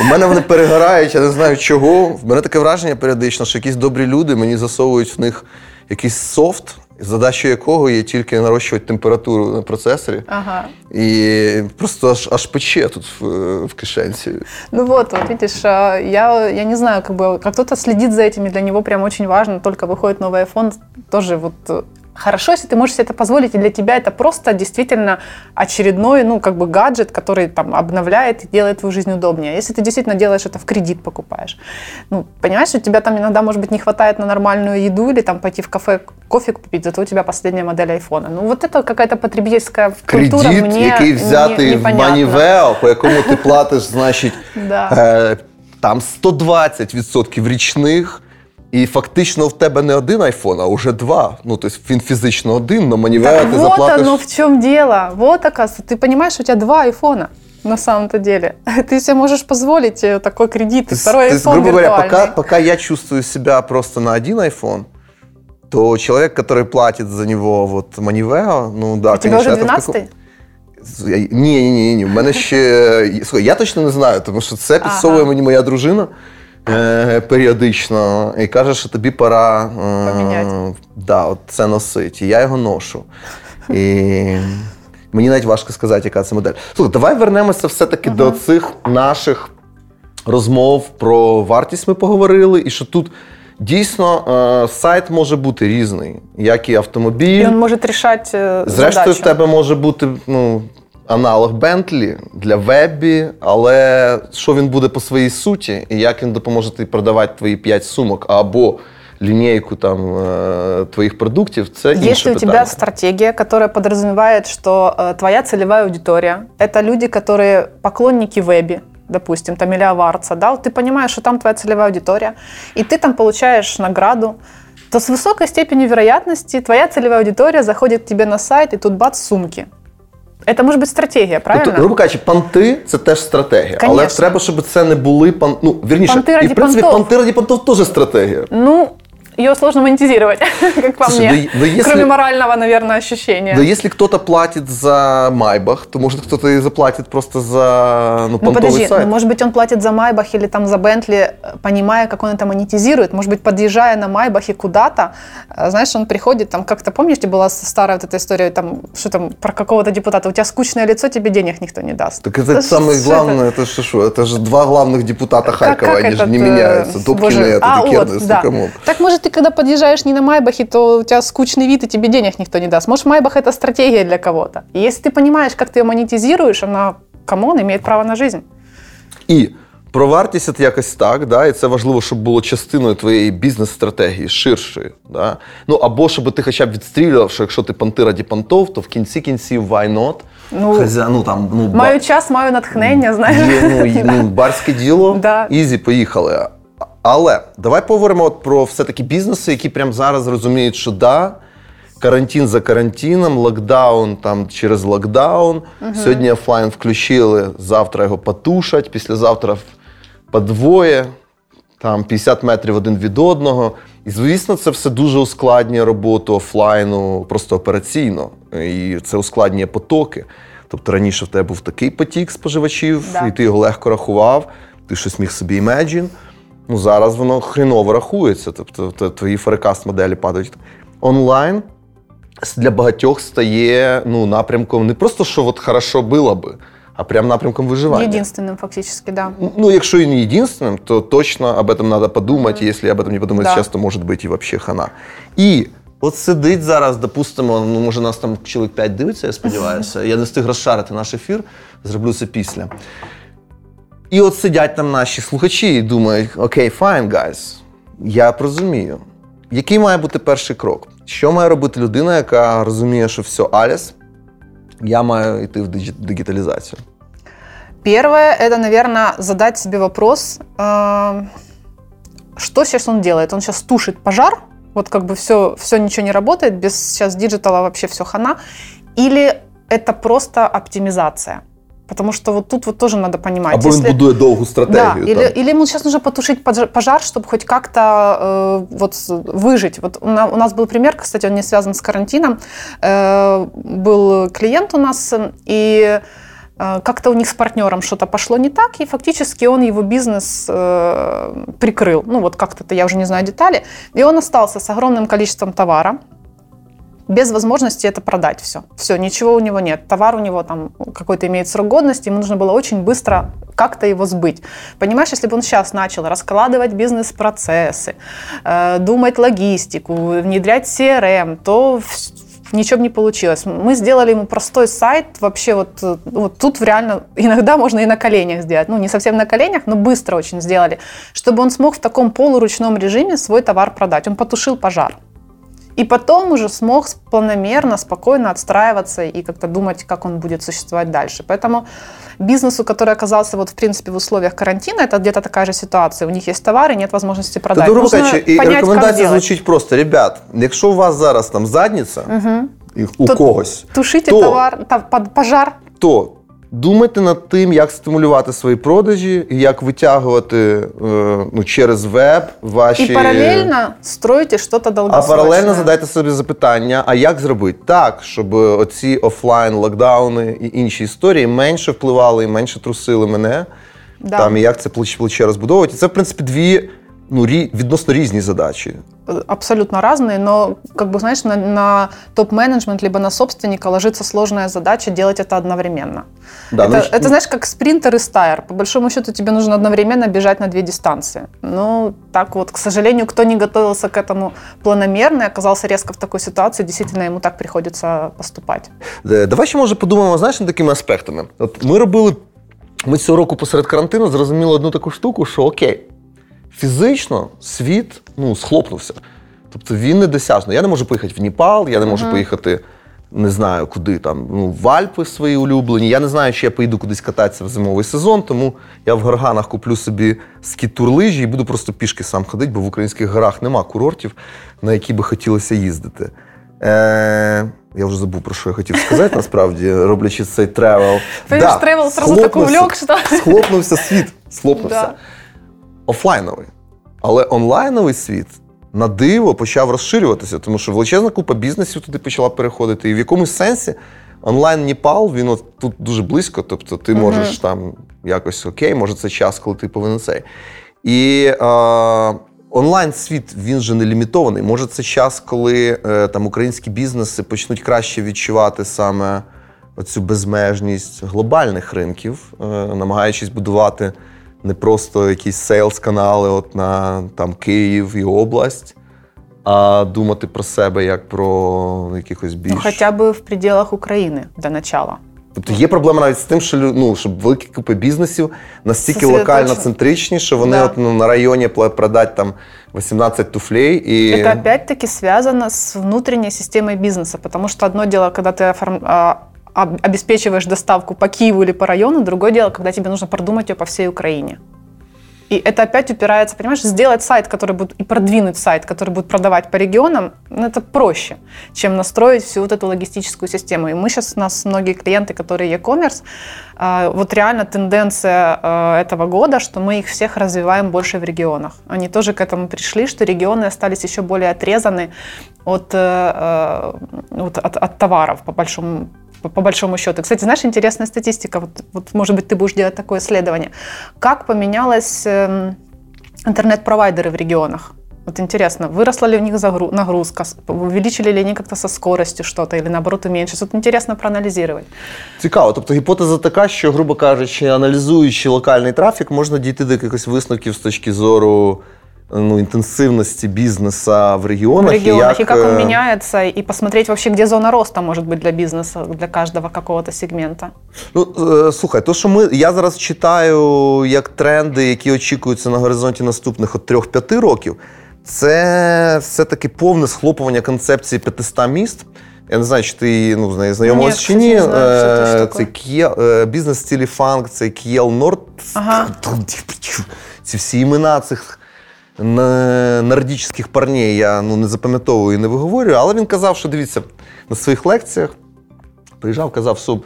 У мене вони перегорають, я не знаю чого. В мене таке враження періодично, що якісь добрі люди мені засовують в них якийсь софт, задачою якого є тільки нарощувати температуру на процесорі. Ага. И просто аж, аж пече тут в, в кишенці. Ну вот, вот видишь, я, я не знаю, как бы, как кто-то следит за этими, для него прям очень важно, только выходит новый iPhone, тоже вот хорошо, если ты можешь себе это позволить, и для тебя это просто действительно очередной, ну, как бы гаджет, который там обновляет и делает твою жизнь удобнее. Если ты действительно делаешь это в кредит, покупаешь. Ну, понимаешь, у тебя там иногда, может быть, не хватает на нормальную еду или там пойти в кафе кофе купить, зато у тебя последняя модель айфона. Ну, вот это какая-то потребительская культура Кредит, мне який взятий в Манівео, по якому ти платиш, значить, е, там 120% річних, і фактично в тебе не один айфон, а вже два. Ну, тобто він фізично один, но манівея ти вот заплатиш. оно в чем дело. Вот, оказывается, ты понимаешь, у тебя два айфона на самом-то деле. Ты себе можешь позволить э, такой кредит, и второй то есть, грубо говоря, пока, пока я чувствую себя просто на один iPhone, то человек, который платит за него вот Манівео, ну да, У тебе вже 12-й? Ні, ні, ні, ні. У мене ще. Слухай, я точно не знаю, тому що це підсовує ага. мені моя дружина Е, періодично і каже, що тобі пора е, да, от це носити. І я його ношу. І мені навіть важко сказати, яка це модель. Слухай, давай вернемося все-таки ага. до цих наших розмов про вартість ми поговорили, і що тут. Дійсно, е, сайт може бути різний, як і автомобіль. І він може рішати Зрештою, задачу. в тебе може бути ну, аналог Bentley для вебі, але що він буде по своїй суті, і як він допоможе тобі продавати твої 5 сумок або лінійку там е, твоїх продуктів, це інше Если у питання. тебя стратегия, которая подразумевает, что э, твоя целевая аудитория – это люди, которые поклонники веби, допустим, там или аварца, да, вот ты понимаешь, что там твоя целевая аудитория, и ты там получаешь награду, то с высокой степенью вероятности твоя целевая аудитория заходит к тебе на сайт, и тут бац, сумки. Это может быть стратегия, правильно? Тобто, грубо кажучи, панти це теж стратегія. Але Конечно. треба, щоб це не були пан... ну, вірніше, Панти і раді в принципі пантов. панти раді пантов теж стратегія. Ну, ее сложно монетизировать, как по Слушай, мне. да- да если- Кроме морального, наверное, ощущения. Да если кто-то платит за Майбах, то может кто-то и заплатит просто за ну, Ну подожди, сайт. ну, может быть, он платит за Майбах или там за Бентли, э, понимая, как он это монетизирует. Может быть, подъезжая на Майбахе куда-то, э, знаешь, он приходит, там как-то, помнишь, была старая вот эта история, там, что там, про какого-то депутата, у тебя скучное лицо, тебе денег никто не даст. Так это Да самое что главное, это что, что? Это же два главных депутата Харькова, они же этот, не э, меняются. Добкин боже, и этот, а, и вот, да. ну. Так может, ты когда подъезжаешь не на Майбахе, то у тебя скучный вид, и тебе денег никто не даст. Может, Майбах это стратегия для кого-то. И если ты понимаешь, как ты ее монетизируешь, она, камон, имеет право на жизнь. І про вартість от якось так, да, і це важливо, щоб було частиною твоєї бізнес-стратегії ширшої. Да? Ну або щоб ти хоча б відстрілював, що якщо ти панти раді пантов, то в кінці кінців why not? Ну, Хазя... ну, там, ну, ба- Маю час, маю натхнення, знаєш. Є, ну, і, ну, барське діло, Да. ізі, поїхали. Але давай поговоримо от про все-таки бізнеси, які прямо зараз розуміють, що да, карантин за карантином, локдаун там через локдаун. Сьогодні офлайн включили, завтра його потушать, післязавтра подвоє, там 50 метрів один від одного. І звісно, це все дуже ускладнює роботу офлайну просто операційно. І це ускладнює потоки. Тобто раніше в тебе був такий потік споживачів, Да. і ти його легко рахував, ти щось міг собі імеджін Ну зараз воно хреново рахується. Тобто т- твої форекаст моделі падають. Онлайн с- для багатьох стає ну, напрямком не просто, що от хорошо було би, а прям напрямком виживання. Единственным фактически, да. Ну, якщо і не единственным, то точно об этом надо подумать. Если об этом не подумать Да. сейчас, то может быть і вообще хана. І от сидить зараз, допустимо, ну може нас там чоловік 5 дивиться, я сподіваюся. Я не встиг розшарити наш ефір, зроблю це після. І от сидять там наші слухачі і думають: окей, fine, guys, я розумію. Який має бути перший крок? Що має робити людина, яка розуміє, що все, Аліс, я маю йти в диджі- дигіталізацію? Первое, это, наверное, задать себе вопрос, э, что сейчас он делает? Он сейчас тушит пожар, вот как бы все, все ничего не работает, без сейчас диджитала вообще все хана, или это просто оптимизация? Потому что вот тут вот тоже надо понимать. Або він если- будує довгу Да, стратегію. или, там. или ему сейчас нужно потушить пожар, пожар, чтобы хоть как-то э, вот с- выжить. Вот у на- у нас был пример, кстати, он не связан с карантином. Э, был клиент у нас, э, и э, как-то у них с партнером что-то пошло не так, и фактически он его бизнес э, прикрыл. Ну вот как-то, я уже не знаю детали. И он остался с огромным количеством товара, без возможности это продать все. Все, ничего у него нет. Товар у него там какой-то имеет срок годности, ему нужно было очень быстро как-то его сбыть. Понимаешь, если бы он сейчас начал раскладывать бизнес-процессы, э, думать логистику, внедрять CRM, то вс- ничего бы не получилось. Мы сделали ему простой сайт, вообще вот, э, вот тут реально иногда можно и на коленях сделать. Ну, не совсем на коленях, но быстро очень сделали, чтобы он смог в таком полуручном режиме свой товар продать. Он потушил пожар. И потом уже смог планомерно, спокойно отстраиваться и как-то думать, как он будет существовать дальше. Поэтому бизнесу, который оказался вот в принципе в условиях карантина, это где-то такая же ситуация. У них есть товары, нет возможности продать. Тобто, грубо Нужно кажучи, і понять, как рекомендація делать. звучить просто: ребят, якщо у вас зараз там задниця і у То когось, Тушите то, товар, та- под пожар. то думайте над тим, як стимулювати свої продажі, як витягувати е, ну, через веб ваші. И параллельно строите что-то А паралельно задайте собі запитання: а як зробити так, щоб оці офлайн локдауни і інші історії менше впливали і менше трусили мене? Да. Там і як це плече плече розбудовувати? І це, в принципі, дві ну, рі, відносно різні задачі. абсолютно разные, но, как бы, знаешь, на, на топ-менеджмент либо на собственника ложится сложная задача делать это одновременно. Да, это, значить, это, знаешь, как спринтер и стайер. По большому счету тебе нужно одновременно бежать на две дистанции. Ну, так вот, к сожалению, кто не готовился к этому планомерно и оказался резко в такой ситуации, действительно ему так приходится поступать. Е, Давай ще може подумаємо, знаєш, над такими аспектами. От ми робили, ми цього року посеред карантину зрозуміли одну таку штуку, що окей, Фізично світ ну, схлопнувся. Тобто він недосяжний. Я не можу поїхати в Ніпал, я не можу поїхати, не знаю, куди там, ну, в Альпи свої улюблені. Я не знаю, чи я поїду кудись кататися в зимовий сезон, тому я в горганах куплю собі скітур лижі і буду просто пішки сам ходити, бо в українських горах нема курортів, на які би хотілося їздити. Е, я вже забув, про що я хотів сказати, насправді, роблячи цей тревел. Понимаешь, тревел сразу так увлек, что... Схлопнувся світ. Схлопнувся. Офлайновий. Але онлайновий світ на диво почав розширюватися, тому що величезна купа бізнесів туди почала переходити. І в якомусь сенсі онлайн Ніпал, він от тут дуже близько. Тобто ти можеш там якось окей, може це час, коли ти повинен цей. І е, онлайн світ він же не лімітований. Може, це час, коли е, там українські бізнеси почнуть краще відчувати саме оцю безмежність глобальних ринків, е, намагаючись будувати не просто якісь сейлс-канали от на там, Київ і область, а думати про себе як про якихось більш. Ну, хотя бы в пределах Украины для начала. Тобто є проблема навіть з тим, що лю- ну, щоб великі купи бізнесів настільки Сосредоточено. локально центричні, що вони Да. от, ну, на районі пла- продать там 18 туфлей і. Это опять-таки связано с внутренней системой бизнеса, потому что одно дело, когда ты оформ- а, об- обеспечиваешь доставку по Киеву или по району, другое дело, когда тебе нужно продумать ее по всей Украине. И это опять упирается, понимаешь, сделать сайт, который будет, и продвинуть сайт, который будет продавать по регионам, ну, это проще, чем настроить всю вот эту логистическую систему. И мы сейчас, у нас многие клиенты, которые e-commerce, а, вот реально тенденция а, этого года, что мы их всех развиваем больше в регионах. Они тоже к этому пришли, что регионы остались еще более отрезаны от, э, э, от, от товаров по большому по- по большому счету. Кстати, знаешь, интересная статистика, вот, вот, может быть, ты будешь делать такое исследование. Как поменялась эм, интернет-провайдеры в регионах? Вот интересно, выросла ли у них загру- нагрузка, с- увеличили ли они как-то со скоростью что-то или наоборот уменьшилось? Вот интересно проанализировать. Цікаво. Тобто гіпотеза така, що, грубо кажучи, аналізуючи локальний трафік, можна дійти до якихось висновків з точки зору Ну, інтенсивності бізнесу в регіонах. в регионах, и как он е, меняется, и посмотреть вообще, где зона роста может быть для бизнеса, для каждого какого-то сегмента. Ну, е, слухай, то, що ми, я зараз читаю як тренди, які очікуються на горизонті наступних от 3-5 років, це все-таки повне схлопування концепції 500 міст. Я не знаю, чи ти ну, знайомилась чи ні. знаю, це Е, е, бізнес в стилі фанк, це Кіел Норд. Ага. Ці всі імена цих на- нордічних парней я ну, не запам'ятовую і не виговорюю, але він казав, що дивіться, на своїх лекціях приїжджав, казав, що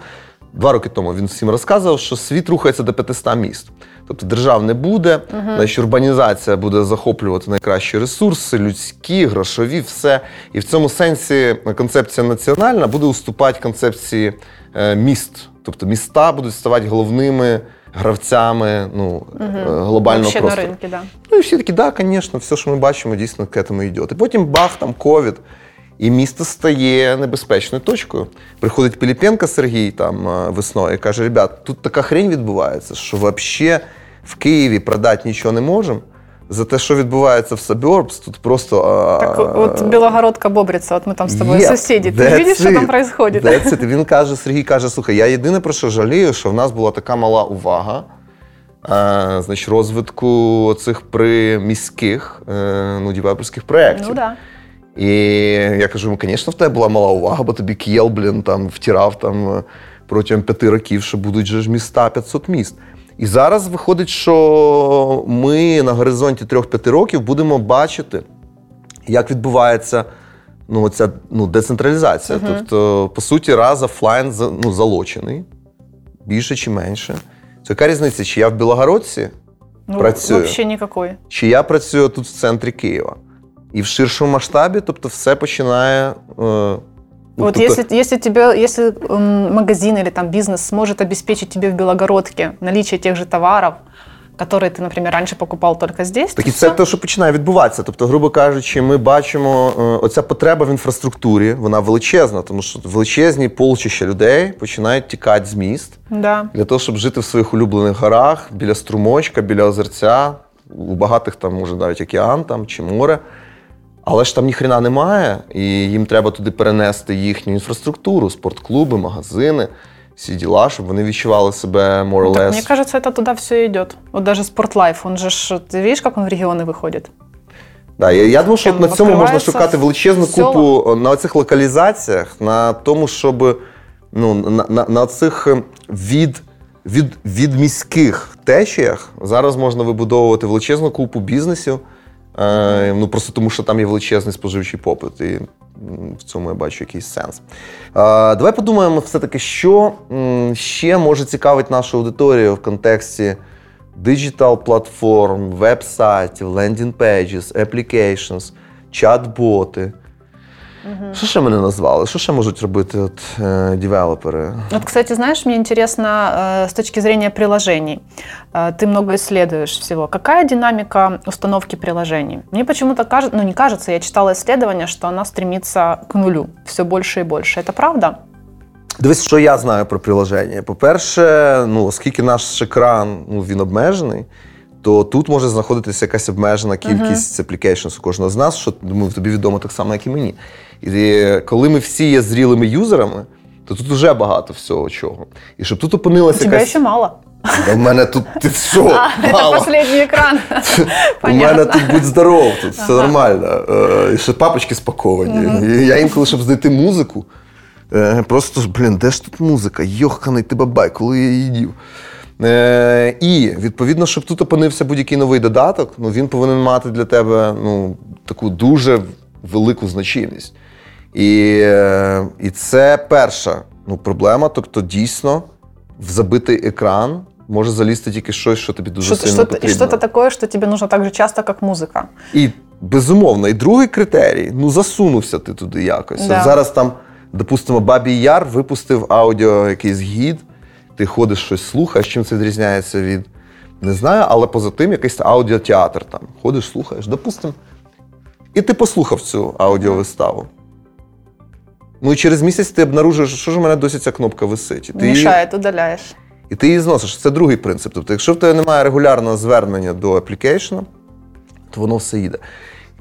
два роки тому він всім розказував, що світ рухається до 500 міст. Тобто держав не буде, значить урбанізація буде захоплювати найкращі ресурси, людські, грошові, все. І в цьому сенсі концепція національна буде уступати концепції е, міст. Тобто міста будуть ставати головними гравцями ну, угу. глобального Вообще на ринки, да. Ну і всі такі, да, звісно, все, що ми бачимо, дійсно к этому йде. І потім бах, там ковід. І місто стає небезпечною точкою. Приходить Піліпенко Сергій там е, весною і каже: ребят, тут така хрень відбувається, що взагалі в Києві продати нічого не можемо. За те, що відбувається в Suburbs, тут просто. а, Так вот Белогородка Бобрица, вот мы там с тобой Є. соседи. Ты That's видишь, там it. Він каже, Сергій каже: слухай, я єдине про що жалію, що в нас була така мала увага. е, Значить, розвитку цих приміських е, ну, дівелоперських проєктів. Ну да. І я кажу, ну, звісно, в тебе була мала увага, бо тобі К'єл, блін, там втирав там, е, протягом п'яти років, що будуть же ж міста 500 міст. І зараз виходить, що ми на горизонті 3-5 років будемо бачити, як відбувається ну, оця, ну, децентралізація. Тобто, по суті, раз офлайн ну, залочений, більше чи менше. Це яка різниця, чи я в Білогородці, Ну, Працюю. Никакой. чи я працюю тут в центрі Києва. І в ширшому масштабі, тобто, все починає. Е, ну, Вот тобто, если, если тебе, если м, магазин или там бизнес сможет обеспечить тебе в Белогородке наличие тех же товаров, которые ты, например, раньше покупал только здесь. Так і то це всё. те, що починає відбуватися. Тобто, грубо кажучи, ми бачимо е, оця потреба в інфраструктурі, вона величезна, тому що величезні полчища людей починають тікати з міст Да. для того, щоб жити в своїх улюблених горах, біля струмочка, біля озерця. У багатих там може навіть океан там чи море. Але ж там ніхрена немає, і їм треба туди перенести їхню інфраструктуру, спортклуби, магазини, всі діла, щоб вони відчували себе more or Ну, Так, less. мне кажется, это туда все идет. Вот даже Спортлайф, он же, ж- ты видишь, как он в регионы выходит? Да, я, я думаю, що Прям на цьому можна відкривається шукати величезну села. купу е, на цих локалізаціях, на тому, щоб ну, на, на, на цих е, від, від, від міських течіях зараз можна вибудовувати величезну купу бізнесів. Е, ну, просто тому, що там є величезний споживчий попит. І в цьому я бачу якийсь сенс. Е, давай подумаємо все-таки, що ще може цікавити нашу аудиторію в контексті digital платформ, веб-сайтів, landing pages, applications, чат-боти. Що ще мене назвали? Що ще можуть робити от, е, девелопери? Вот, кстати, знаешь, мне интересно э, с точки зрения приложений. Э, ты много исследуешь всего. Какая динамика установки приложений? Мне почему-то кажется, ну не кажется, я читала исследование, что она стремится к нулю все больше и больше. Это правда? Дивись, що я знаю про приложення. По-перше, ну, оскільки наш екран ну, він обмежений, то тут може знаходитися якась обмежена кількість applications у кожного з нас, що думаю, тобі відомо так само, як і мені. І коли ми всі є зрілими юзерами, то тут вже багато всього чого. І щоб тут У опинилася тебя якась. еще мало. В мене тут ти що? А, Мало. последний экран. У мене тут будь здоров, тут все нормально. Е, І ще папочки спаковані. Я інколи, щоб знайти музику, е, просто блін, де ж тут музика? Йоханий ти бабай, коли я її дів. Е, І відповідно, щоб тут опинився будь-який новий додаток, ну він повинен мати для тебе ну, таку дуже велику значимість. І, і це перша ну, проблема. Тобто, дійсно, в забитий екран може залізти тільки щось, що тобі дуже Что-то, сильно и потрібно. что-то такое, что тебе нужно так же часто, как музыка. І безумовно, і другий критерій ну засунувся ти туди якось. Да. От зараз там, допустимо, Бабій Яр випустив аудіо якийсь гід, ти ходиш щось слухаєш, чим це відрізняється від. Не знаю, але поза тим якийсь аудіотеатр там. Ходиш, слухаєш, допустимо. І ти послухав цю аудіовиставу. Ну і через місяць ти обнаружиш, що ж у мене досі ця кнопка висить. І ти, її, Мешает, удаляешь. і ти її зносиш. Це другий принцип. Тобто, якщо в тебе немає регулярного звернення до аплікейшена, то воно все їде.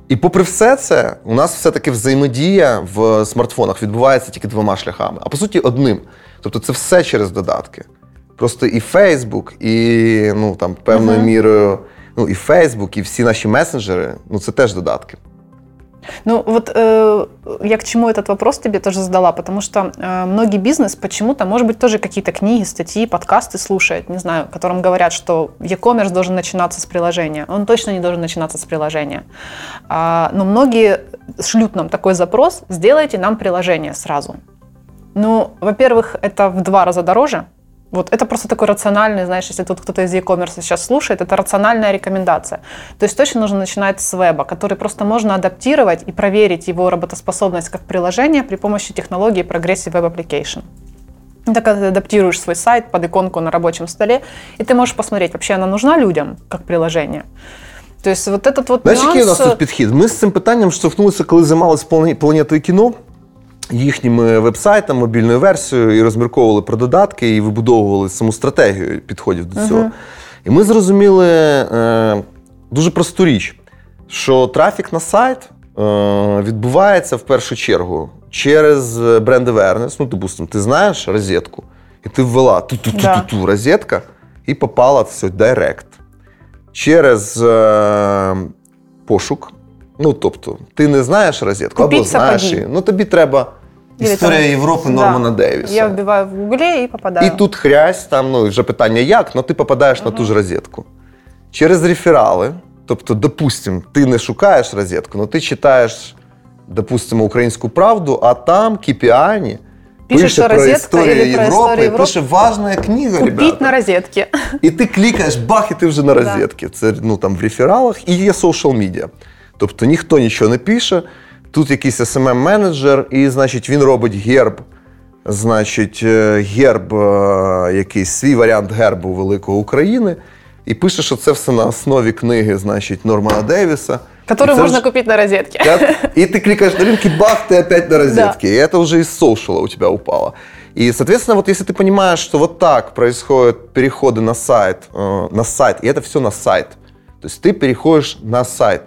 І попри все це, у нас все-таки взаємодія в смартфонах відбувається тільки двома шляхами, а по суті одним. Тобто це все через додатки. Просто і Facebook, і ну, там, певною мірою, ну, і Facebook, і всі наші месенджери ну, це теж додатки. Ну вот э, я к чему этот вопрос тебе тоже задала, потому что э, многие бизнес почему-то, может быть, тоже какие-то книги, статьи, подкасты слушает, не знаю, которым говорят, что e-commerce должен начинаться с приложения. Он точно не должен начинаться с приложения. А, но многие шлют нам такой запрос, сделайте нам приложение сразу. Ну, во-первых, это в два раза дороже. Вот это просто такой рациональный, знаешь, если тут кто-то из e-commerce сейчас слушает, это рациональная рекомендация. То есть точно нужно начинать с веба, который просто можно адаптировать и проверить его работоспособность как приложение при помощи технологии Progressive Web Application. Это когда ты адаптируешь свой сайт под иконку на рабочем столе, и ты можешь посмотреть, вообще она нужна людям как приложение. То есть вот этот вот Знаєш, який у нас нюанс... тут підхід? Ми з цим питанням штовхнулися, коли займалися плані- планетою кіно, Їхніми вебсайтами, мобільною версією, і розмірковували про додатки, і вибудовували саму стратегію підходів до цього. І ми зрозуміли е, дуже просту річ, що трафік на сайт е, відбувається в першу чергу через бренд awareness. Ну, допустимо, ти знаєш розетку, і ти ввела ту-ту-ту-ту розетка і попала в все директ через е, пошук. Ну, тобто, ти не знаєш розетку, Купіть або знаєш сапоги. її. Ну, тобі треба Или історія там- Європи Да. Нормана Девіса. Я вбиваю в гугле и попадаю. І тут хрясь, там ну вже питання як, але ти попадаєш на ту ж розетку. Через реферали. Тобто, допустимо, ти не шукаєш розетку, але ти читаєш, допустимо, українську правду, а там Кіпіані Пише, пише про історію Європи, і пише важна книга, Купить ребята. на розетке. І ти клікаєш, бах, і ти вже на розетки. Це ну, там в рефералах і є media. Тобто ніхто нічого не пише. Тут якийсь smm менеджер і, значить, він робить герб. Значить, е, герб, е, якийсь свій варіант гербу Великої України. і пишеш оце все на основі книги, значить, Нормана Девіса. Которую И це можно ж- купить на розетке. Я- И ты кликаешь на линк, и бах, ты опять на розетке. И это уже из соушала у тебя упало. И, соответственно, вот если ты понимаешь, что вот так происходят переходы на сайт, э, на сайт, и это все на сайт. То есть ты переходишь на сайт.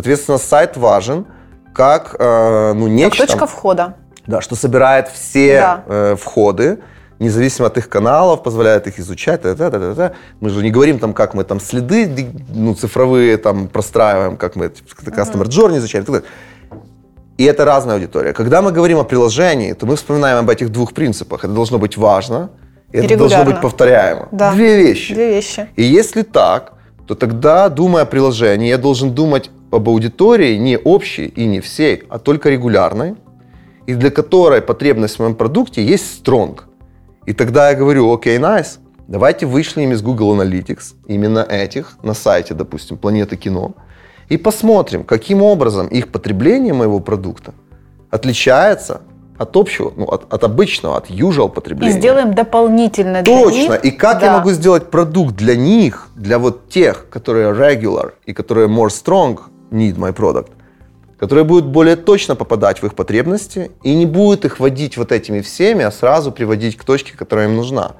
Соответственно, сайт важен как, э, ну, Как нечто, точка входа. да, что собирает все Да. э, входы, независимо от их каналов, позволяет их изучать. та-та-та-та-та. Мы же не говорим там, как мы там следы ну, цифровые там простраиваем, как мы типа, customer journey изучаем. и так далее. И это разная аудитория. Когда мы говорим о приложении, то мы вспоминаем об этих двух принципах. Это должно быть важно, и И это должно быть повторяемо. Да. Две вещи. Две вещи. И если так, то тогда, думая о приложении, я должен думать об аудитории не общей и не всей, а только регулярной, и для которой потребность в моем продукте есть strong. И тогда я говорю, окей, nice, давайте вышлем из Google Analytics именно этих на сайте, допустим, Планеты кино, и посмотрим, каким образом их потребление моего продукта отличается от общего, ну, от, от обычного, от usual И потребления. сделаем дополнительно для Точно. них. И как я Да. могу сделать продукт для них, для вот тех, которые regular и которые more strong need my product, который будет более точно попадать в их потребности и не будет их водить вот этими всеми, а сразу приводить к точке, которая им нужна.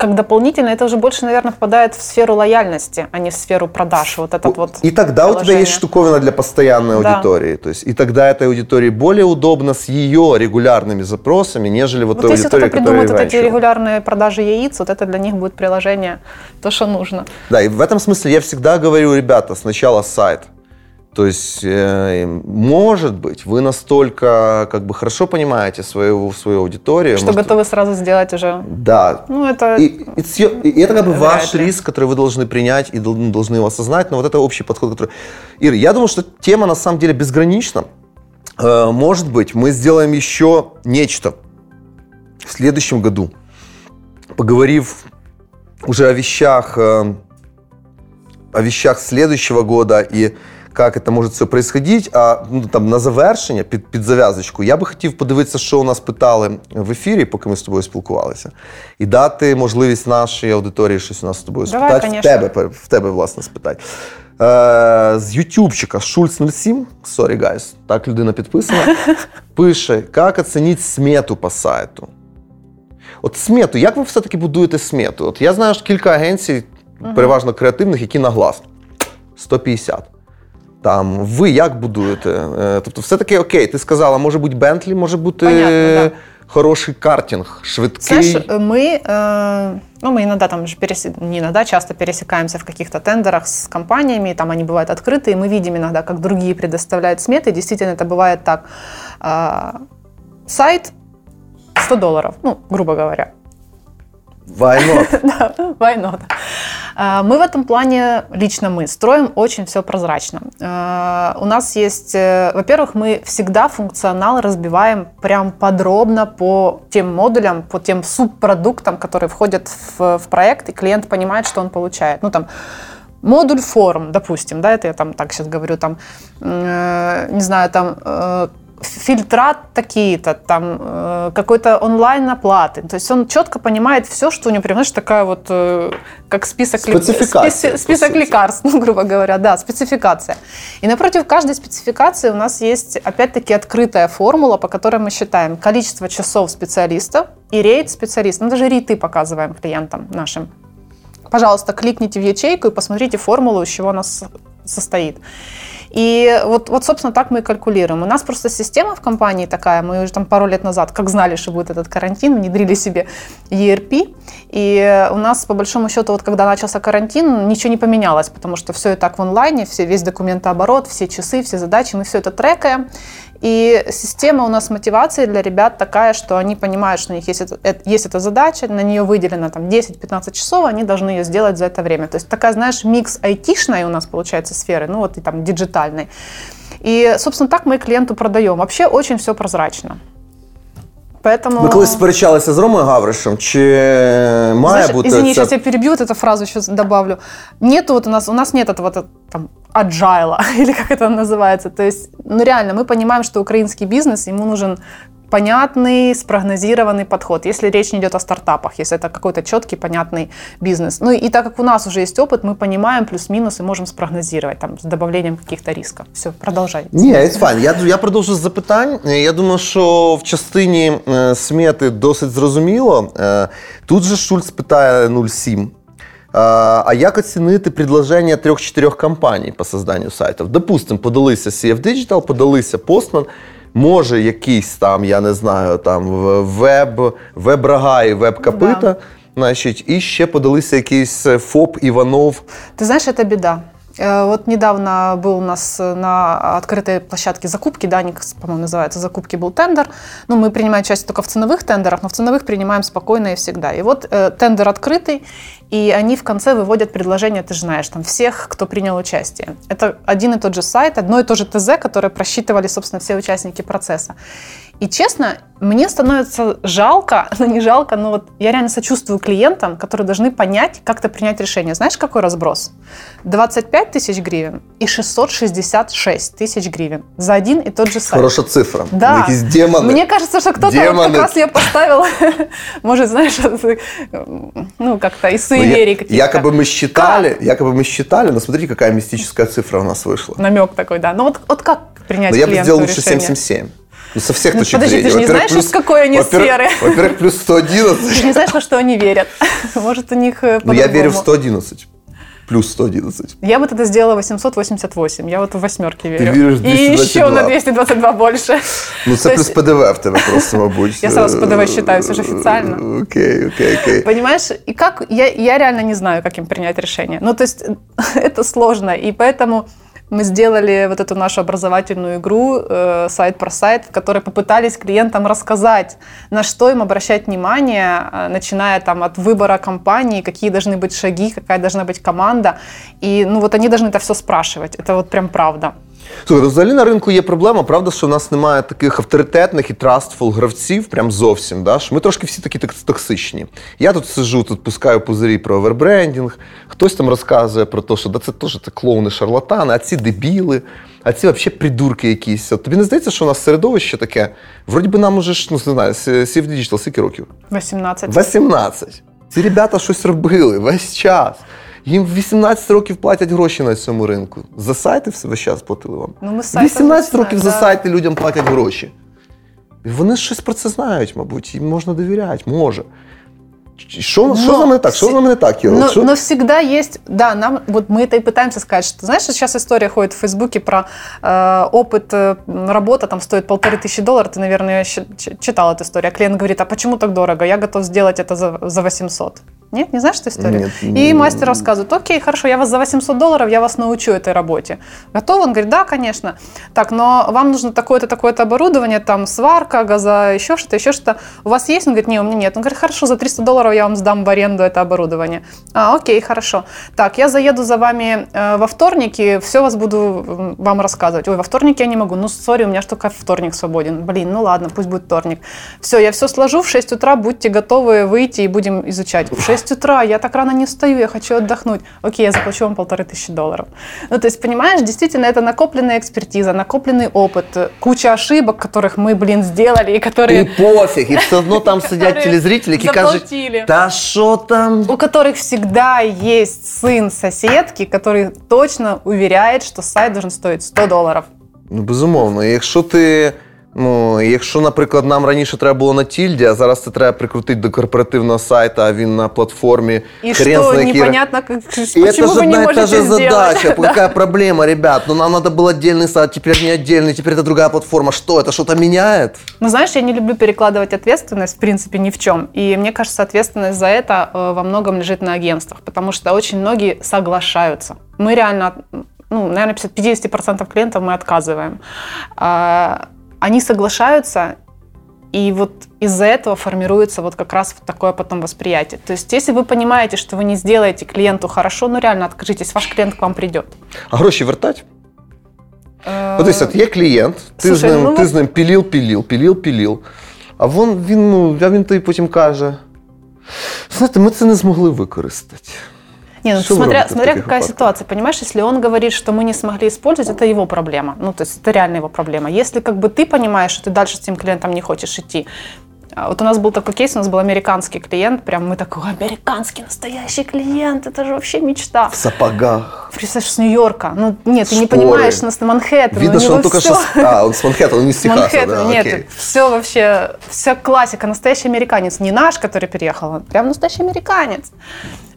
Как дополнительно, это уже больше, наверное, впадает в сферу лояльности, а не в сферу продаж. Вот этот вот и тогда у тебя есть штуковина для постоянной Да. аудитории. То есть, и тогда этой аудитории более удобно с ее регулярными запросами, нежели вот, Вот той если кто-то аудитории, которая придумает вот эти регулярные продажи яиц, вот это для них будет приложение, то, что нужно. Да, и в этом смысле я всегда говорю, ребята, сначала сайт. То есть, э, может быть, вы настолько как бы хорошо понимаете свою, свою аудиторию. Что может, готовы сразу сделать уже. Да. Ну, это И, your- и это как бы ваш ли. риск, который вы должны принять и дол- должны его осознать. Но вот это общий подход, который... Ир, я думаю, что тема на самом деле безгранична. Э, Может быть, мы сделаем еще нечто в следующем году, поговорив уже о вещах, э, о вещах следующего года и как это може все происходить. А ну, там на завершення, під, під зав'язочку, я би хотів подивитися, що у нас питали в ефірі, поки ми з тобою спілкувалися, і дати можливість нашій аудиторії щось у нас з тобою Давай, спитати. В тебе, в тебе, власне, спитати. Е, з Ютубчика Шульц 07, sorry, guys, так людина підписана, пише, як оцінити смету по сайту. От смету, як ви все-таки будуєте смету? От я знаю що кілька агенцій, переважно креативних, які на глаз 150. Там ви як будуєте? Тобто, все-таки окей, ти сказала, може бути Бентлі, може бути Понятно, да. хороший картинг, швидкий. Знаешь, мы, э, ну, мы иногда там же пересе... не иногда, часто пересекаемся в каких-то тендерах с компаниями, там они бывают открытые, мы видим иногда, как другие предоставляют сметы, действительно это бывает так. А, сайт 100 долларов, ну, грубо говоря, Why not? да, why not? А, Мы в этом плане, лично мы, строим очень все прозрачно. А, У нас есть, э, во-первых, мы всегда функционал разбиваем прям подробно по тем модулям, по тем субпродуктам, которые входят в, в проект, и клиент понимает, что он получает. Ну, там, модуль форм, допустим, да, это я там так сейчас говорю, там, э, не знаю, там, э, фильтра такие-то, там, э, какой-то онлайн оплаты. То есть он четко понимает все, что у него, понимаешь, такая вот, э, как список, ли- по список лекарств, ну, грубо говоря, да, спецификация. И напротив каждой спецификации у нас есть, опять-таки, открытая формула, по которой мы считаем количество часов специалистов и рейд специалистов. Мы даже рейты показываем клиентам нашим. Пожалуйста, кликните в ячейку и посмотрите формулу, из чего она состоит. И вот, вот, собственно, так мы и калькулируем. У нас просто система в компании такая, мы уже там пару лет назад, как знали, что будет этот карантин, внедрили себе ERP. И у нас, по большому счету, вот когда начался карантин, ничего не поменялось, потому что все и так в онлайне, все, весь документооборот, все часы, все задачи, мы все это трекаем. И система у нас мотивации для ребят такая, что они понимают, что у них есть, это- есть эта задача, на нее выделено там 10-15 часов, они должны ее сделать за это время. То есть такая, знаешь, микс айтишной у нас получается сферы, ну вот и там диджитальной. И, собственно, так мы клиенту продаем. Вообще очень все прозрачно. Поэтому... Ми колись сперечалися з Ромою Гавришем, чи має Знаешь, бути извини, це... сейчас я перебью вот эту фразу, сейчас добавлю. Нету вот у нас, у нас нет этого там, agile, или как это называется. То есть, ну реально, мы понимаем, что украинский бизнес, ему нужен понятный, спрогнозированный подход, если речь не идет о стартапах, если это какой-то четкий, понятный бизнес. Ну и так как у нас уже есть опыт, мы понимаем плюс-минус и можем спрогнозировать там, с добавлением каких-то рисков. Все, продолжай. Ні, it's fine. Я, я продовжу з запитань. Я думаю, що в частині е, смети досить зрозуміло. Е, тут же Шульц питає 0,7. А, а як оцінити предложення трьох-чотирьох компаній по созданню сайтів? Допустим, подалися CF Digital, подалися Postman, може якийсь там, я не знаю, там веб, веб-рога і веб-капита, Да. значить, і ще подалися якийсь е, ФОП Іванов. Ты знаешь, это беда. Э, Вот недавно был у нас э, на открытой площадке закупки, да, они, по-моему, называется закупки, был тендер. Ну, мы принимаем участие только в ценовых тендерах, но в ценовых принимаем спокойно и всегда. И вот э, тендер открытый, И они в конце выводят предложение, ты же знаешь, там, всех, кто принял участие. Это один и тот же сайт, одно и то же ТЗ, которое просчитывали, собственно, все участники процесса. И честно, мне становится жалко, ну не жалко, но вот я реально сочувствую клиентам, которые должны понять, как-то принять решение. Знаешь, какой разброс? 25 тысяч гривен и 666 тысяч гривен за один и тот же сайт. Хороша цифра. Да. Демони. Мне кажется, что кто-то вот Демоны. как раз я поставила, может, знаешь, ну, как-то Ну, я- суеверий каких-то. Якобы мы считали, якобы мы считали, но смотрите, какая мистическая цифра у нас вышла. Намек такой, да. Ну вот, вот как принять Но я бы сделал лучше решение? 777. Ну, со всех Ну, точек подожди, зрения. ты же не знаешь, плюс- из какой они во-первых- сферы? Во-первых, плюс Ты 111. же не знаешь, во что они верят. Может, у них э, Ну, я верю в по-другому. 111. Плюс 111. Я бы тогда сделала 888. Я вот в восьмерке верю. веришь в И 222. еще на 222 больше. Ну, це плюс ПДВ в тебе просто, мабуть. Я сразу ПДВ считаю, це ж офіціально. Окей, окей, окей. Понимаешь, и как я, я реально не знаю, как им принять решение. Ну, то есть это сложно, и поэтому мы сделали вот эту нашу образовательную игру э, сайт про сайт, в которой попытались клиентам рассказать, на что им обращать внимание, э, начиная там от выбора компании, какие должны быть шаги, какая должна быть команда, и ну вот они должны это все спрашивать. Это вот прям правда. Слухай, ну, взагалі на ринку є проблема, правда, що у нас немає таких авторитетних і трастфул гравців, прям зовсім. Да? Що ми трошки всі такі токсичні. Я тут сижу, тут пускаю пузирі про овербрендінг, хтось там розказує про те, що да, це теж це клоуни, шарлатани, а ці дебіли, а ці взагалі придурки якісь. От тобі не здається, що у нас середовище таке? Вроді би нам уже ж, ну не знаю, Сів Digital скільки років? 18. 18. Ці ребята щось робили весь час. Їм в 18 років платять гроші на цьому ринку. За сайти все весь час платили вам. Ну, ми з сайтом 18 починаємо, років за да. сайти людям платять гроші. І вони щось про це знають, мабуть, їм можна довіряти, може. Чи- Що, що Но з нами не так? Що з всі- нами не так, Іро? Но, Що- но всегда есть, да, нам вот мы это и пытаемся сказать, что знаешь, сейчас история ходит в Фейсбуке про э, опыт э, работа там стоит полторы тысячи долларов, ты, наверное, щи- ч- читал эту историю. А клиент говорит, а почему так дорого? Я готов сделать это за, за 800. Нет, не знаешь эту историю? Нет. И мастер рассказывает, окей, хорошо, я вас за 800 долларов, я вас научу этой работе. Готов? Он говорит, да, конечно. Так, но вам нужно такое-то, такое-то оборудование, там сварка, газа, еще что-то, еще что-то. У вас есть? Он говорит, не, у меня нет. Он говорит, хорошо, за 300 долларов я вам сдам в аренду это оборудование. А, окей, хорошо. Так, я заеду за вами э, во вторник и все вас буду вам рассказывать. Ой, во вторник я не могу. Ну, сори, у меня ж только вторник свободен. Блин, ну ладно, пусть будет вторник. Все, я все сложу в 6 утра, будьте готовы выйти и будем изучать. В 6 утра, я так рано не встаю, я хочу отдохнуть. Окей, я заплачу вам полторы тысячи долларов. Ну, то есть, понимаешь, действительно, это накопленная экспертиза, накопленный опыт, э, куча ошибок, которых мы, блин, сделали и І которые... пофіг, і все одно там сидять Которые телезрителі, які заплатили. кажуть, та що там? у которых всегда есть сын соседки, который точно уверяет, что сайт должен стоить 100 долларов. Ну, безумовно. І Якщо ти. Ну, якщо, наприклад, нам раніше треба було на тільді, а зараз це треба прикрутити до корпоративного сайту, а він на платформі. И хрен что знає, який- непонятно, как, И почему это же вы не одна и можете та же сделать. задача. Да. Какая проблема, ребят? Ну, нам надо был отдельный сайт, теперь не отдельный, теперь это другая платформа. Что, это что-то меняет? Ну, знаешь, я не люблю перекладывать ответственность, в принципе, ни в чем. И мне кажется, ответственность за это э, во многом лежит на агентствах, потому что очень многие соглашаются. Мы реально, ну, наверное, 50% клиентов мы отказываем. А, Они соглашаются, и вот из-за этого формируется вот как раз вот такое потом восприятие. То есть, если вы понимаете, что вы не сделаете клиенту хорошо, ну реально откажитесь, ваш клиент к вам придет. А гроші вертать? Э, Ну, тобто, от є клієнт, ти, з Слушай, ним, ну, ти вот- з ним піліл, піліл, піліл, піліл. А вон, він, ну, а він тобі потім каже: знаєте, ми це не змогли використати. Не, ну смотря, смотря какая випадках? ситуация, понимаешь, если он говорит, что мы не смогли использовать, это его проблема. Ну, то есть это реально его проблема. Если как бы ты понимаешь, что ты дальше с этим клиентом не хочешь идти, а Вот у нас был такой кейс, у нас был американский клиент, прям мы такой, американский настоящий клиент, это же вообще мечта. В сапогах. Представляешь, с Нью-Йорка. Ну, нет, ты не Шпоры. понимаешь, нас на Манхэттен. Видно, у что он только всё- что... А, он с Манхэттена, он не с Техаса, Манхэттена, да, нет, окей. все вообще, вся классика, настоящий американец, не наш, который переехал, а прям настоящий американец.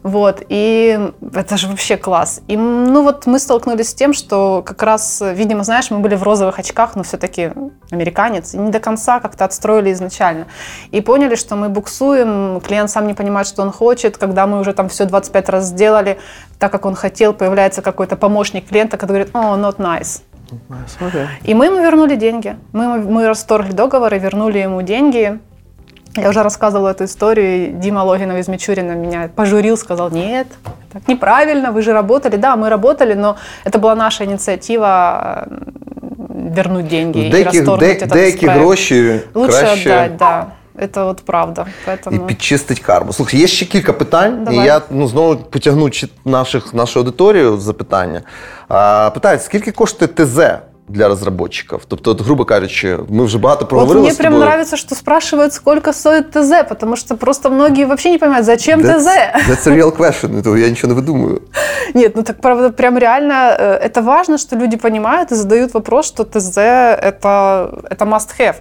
Вот, и это же вообще класс. И, ну вот мы столкнулись с тем, что как раз, видимо, знаешь, мы были в розовых очках, но все-таки американец, и не до конца как-то отстроили изначально. И поняли, что мы буксуем, клиент сам не понимает, что он хочет, когда мы уже там все 25 раз сделали, так как он хотел, появляется какой-то помощник клиента, который говорит, о, not nice. И мы ему вернули деньги. Мы, мы расторгли договор и вернули ему деньги. Я уже рассказывала эту историю, и Дима Логинов из Мичурина меня пожурил, сказал, нет, так неправильно, вы же работали. Да, мы работали, но это была наша инициатива э, вернуть деньги и Деякі, расторгнуть де, этот деякі проект. гроші Лучше краще отдать, да. Это вот правда. Поэтому... і підчистить карму. Слухай, є ще кілька питань, Давай. і я ну, знову потягну чи- наших, нашу аудиторію в запитання. А, питають, скільки коштує ТЗ Для розробників? Тобто, грубо кажучи, ми вже багато Вот проговорили мне з прям нравится, что спрашивают, сколько стоит ТЗ, потому что просто многие вообще не понимают, зачем That's, ТЗ. that's a real question, то я нічого не видумую. Нет, ну так правда, прям реально э, это важно, что люди понимают и задают вопрос, что ТЗ это, это must have.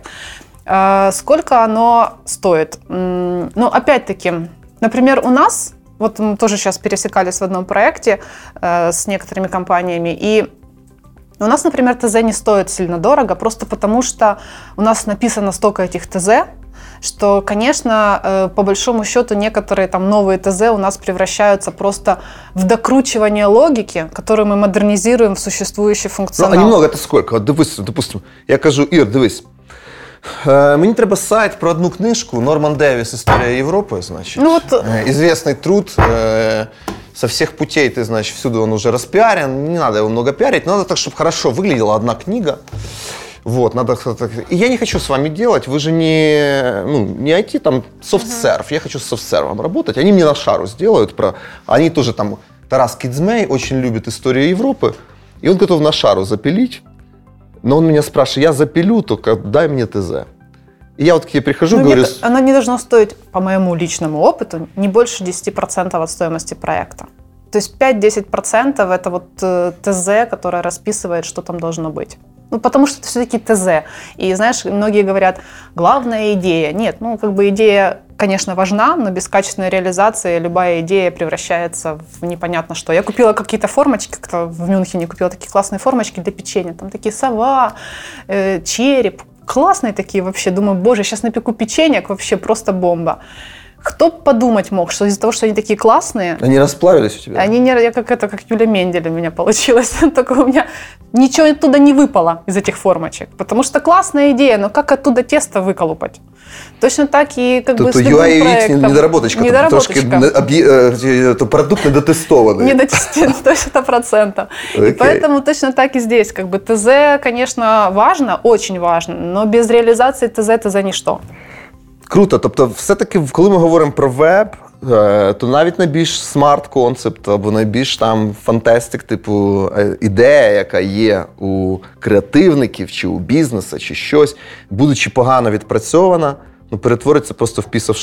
А, Сколько оно стоит? Ну, опять-таки, например, у нас, вот мы тоже сейчас пересекались в одном проекте э, с некоторыми компаниями, и у нас, например, ТЗ не стоит сильно дорого, просто потому что у нас написано столько этих ТЗ, что, конечно, э, по большому счету некоторые там новые ТЗ у нас превращаются просто в докручивание логики, которую мы модернизируем в существующий Ну, функционал. а немного це скільки? От дивись, допустимо, я кажу, Ір, дивись. Е, мені треба сайт про одну книжку Норман Девіс Історія Європи, значить. Ну вот- Э, Известный труд. э, со всех путей ты, значит, всюду он уже распиарен. Не надо его много пиарить. Надо так, чтобы хорошо выглядела одна книга. Вот, надо. И я не хочу с вами делать, вы же не, ну, не IT, там, софт-серв. Я хочу с софт-сервом работать. Они мне на шару сделают про... Они тоже там... Тарас Кидзмей очень любит историю Европы. И он готов на шару запилить. Но он меня спрашивает, я запилю, только дай мне ТЗ. И я вот к тебе прихожу, Ну, говорю, нет, оно не должно стоить, по моему личному опыту, не больше 10% от стоимости проекта. То есть 5-10% это вот э, ТЗ, которое расписывает, что там должно быть. Ну, потому что это все-таки ТЗ. И, знаешь, многие говорят, главная идея. Нет, ну, как бы идея, конечно, важна, но без качественной реализации любая идея превращается в непонятно что. Я купила какие-то формочки, как-то в Мюнхене купила такие классные формочки для печенья. Там такие сова, э, череп. Классные такие вообще. Думаю, боже, сейчас напеку печеньек, вообще просто бомба. Кто подумать мог, что из-за того, что они такие классные, они расплавились у тебя? они не, я как это, как Юля Мендель у меня получилось. Только у меня ничего оттуда не выпало из этих формочек. Потому что классная идея, но как оттуда тесто выколупать? Точно так и как бы Тобто с любым UI UX проектом. недоработочка, Недоработочка. трошки не- об'є- е, то продукт недотестований. Не дотестирован, то есть это процентов. И поэтому точно так и здесь. Как бы ТЗ, конечно, важно, очень важно, но без реализации ТЗ ТЗ ничто. Круто. Тобто, все-таки, коли ми говоримо про веб, е, то навіть найбільш smart концепт або найбільш там fantastic, типу е, ідея, яка є у креативників чи у бізнесу, чи щось, будучи погано відпрацьована, ну перетвориться просто в piece of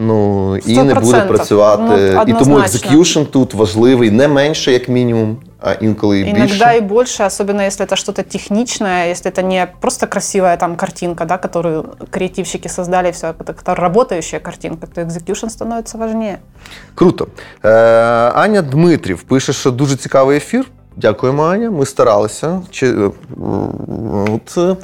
Ну і не буде 100%. працювати. Ну, і тому однозначно. execution тут важливий не менше, як мінімум, а інколи і більше. Иногда и больше, особенно если это что-то техничное, если это не просто красивая там картинка, да, которую креативщики создали, все, это, это работающая картинка, то execution становится важнее. Круто. Е, Аня Дмитрів пише, що дуже цікавий ефір. Дякуємо, Аня. Ми старалися. Чи, е, от, е.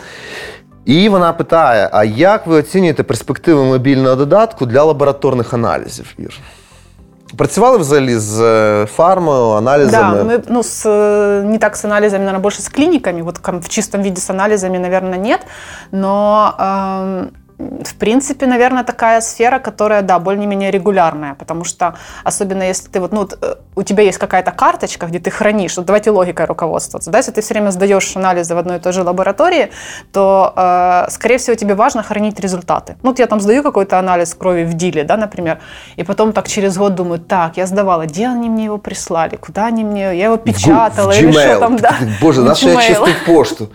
І вона питає: а як ви оцінюєте перспективи мобільного додатку для лабораторних аналізів? Ір? Працювали взагалі з е, фармою, аналізами? Да, мы, ну, с, э, не так с анализами, наверное, больше с клиниками, вот ком- в чистом виде с анализами, наверное, нет, но эм, в принципе, наверное, такая сфера, которая, да, более-менее регулярная, потому что, особенно если ты вот, ну, э, у тебя есть какая-то карточка, где ты хранишь, вот давайте логикой руководствоваться, да, если ты все время сдаешь анализы в одной и той же лаборатории, то, э, скорее всего, тебе важно хранить результаты. Ну, вот я там сдаю какой-то анализ крови в Диле, да, например, и потом так через год думаю, так, я сдавала, где они мне его прислали, куда они мне, я его печатала, в или Gmail. что там, да. Боже, В на що я Gmail. чистив пошту?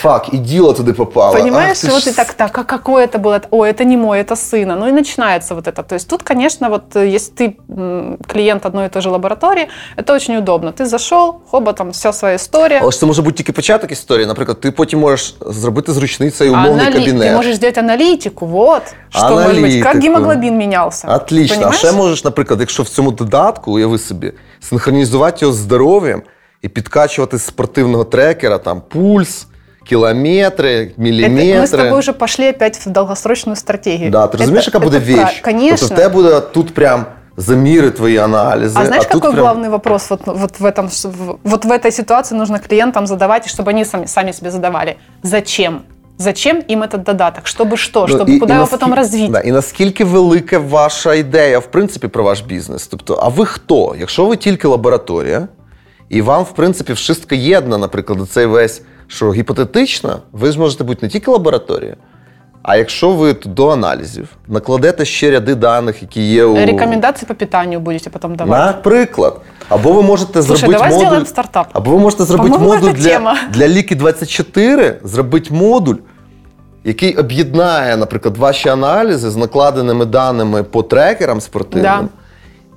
Фак, і діло туди попало. Понимаешь, ти вот и так, так, а какое это было? Ой, это не мой, это сына. Ну и начинается вот это. То есть тут, конечно, вот э, если ты м, клиент одной и той же лаборатории, это очень удобно. Ты зашел, хоба, там вся своя история. Але ж це може бути тільки початок історії. Наприклад, ти потім можеш зробити зручний цей умовний Анали- кабінет. Ты можешь сделать аналитику, вот. Что может быть, как Аналитику. гемоглобин менялся. Отлично. Понимаешь? А ще можеш, наприклад, якщо в цьому додатку, уяви собі, синхронізувати його з здоров'ям і підкачувати з спортивного трекера там пульс, кілометри, Это міліметри. мы с тобой уже пошли опять в долгосрочную стратегию. Да, ти розумієш, Это- яка буде это пра- віч? Конечно. Тобто в тебе буде тут прям заміри твої аналізи. А знаешь, тут какой прям... главный вопрос вот, вот, в этом, с- в- вот в этой ситуации нужно клиентам задавать, и чтобы они сами, сами себе задавали? Зачем? Зачем им этот додаток? Чтобы что? Ну, Чтобы куда его потом наскільки- развить? Да, і наскільки велика ваша ідея, в принципі, про ваш бізнес? Тобто, а ви хто? Якщо ви тільки лабораторія, і вам, в принципі, вшистка єдна, наприклад, цей весь, що гіпотетично, ви ж можете бути не тільки лабораторія, а якщо ви до аналізів накладете ще ряди даних, які є у Рекомендации по питанию будете потом давать. Наприклад, або ви можете Слушай, зробити давай модуль. стартап. Або ви можете зробити модуль для, тема. для ліки 24, зробити модуль, який об'єднає, наприклад, ваші аналізи з накладеними даними по трекерам спортивним, Да.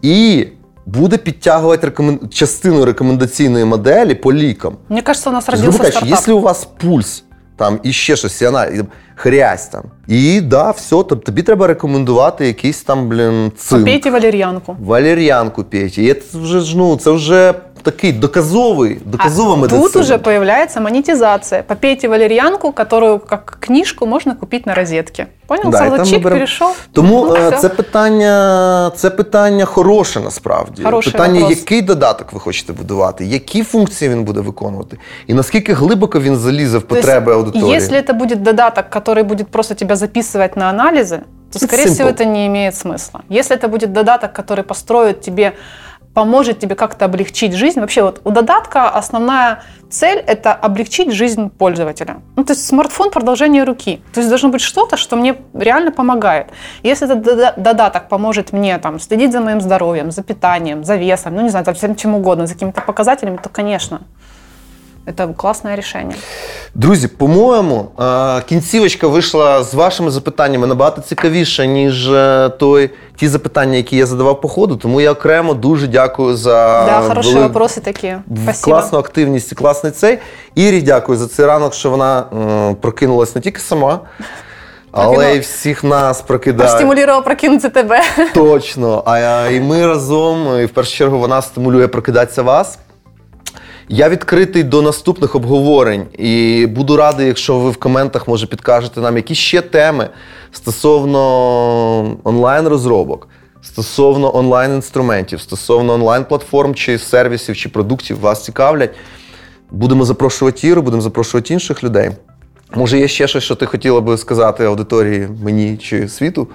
і буде підтягувати рекомен... частину рекомендаційної моделі по лікам. Мені кажется, у нас грубо кажучи, стартап. якщо у вас пульс, там і ще щось, і вона, і хрясь там, і да, все, тобі треба рекомендувати якийсь там, блін, цинк. Попейте валер'янку. Валер'янку пейте. І це вже ну, це вже такий доказовий, доказова А медицина. Тут уже появляется монетизация. Попейте валерьянку, которую как книжку можно купить на розетке. Понял? Да, і Сразу там чик ми беремо- перешел. Тому Ну, е, все. це питання, це питання хороше насправді. Хороший питання, вопрос. який додаток ви хочете будувати, які функції він буде виконувати, і наскільки глибоко він залізе в То есть, потреби аудиторії. Если это будет додаток, который будет просто тебя записывать на анализы, то, It's скорее simple. всего, это не имеет смысла. Если это будет додаток, который построит тебе, поможет тебе как-то облегчить жизнь, вообще вот у додатка основная цель – это облегчить жизнь пользователя. Ну, то есть смартфон – продолжение руки. То есть должно быть что-то, что мне реально помогает. Если этот дода- додаток поможет мне там, следить за моим здоровьем, за питанием, за весом, ну, не знаю, за всем чем угодно, за какими-то показателями, то, конечно, это классное решение. Друзі, по-моєму, е, кінцівочка вийшла з вашими запитаннями набагато цікавіше, ніж е, той, ті запитання, які я задавав по ходу. Тому я окремо дуже дякую за Да, хорошие вели- вопросы такие. Спасибо. класну активність і класний цей. Ірі, дякую за цей ранок, що вона е, прокинулась не тільки сама, але й всіх нас прокидає. Простимулировал прокинуться ТБ. Точно. А, а, і ми разом, і в першу чергу, вона стимулює прокидатися вас. Я відкритий до наступних обговорень і буду радий, якщо ви в коментах може підкажете нам, які ще теми стосовно онлайн-розробок, стосовно онлайн-інструментів, стосовно онлайн-платформ чи сервісів чи продуктів вас цікавлять. Будемо запрошувати Іру, будемо запрошувати інших людей. Може, є ще щось, що ти хотіла би сказати аудиторії, мені чи світу,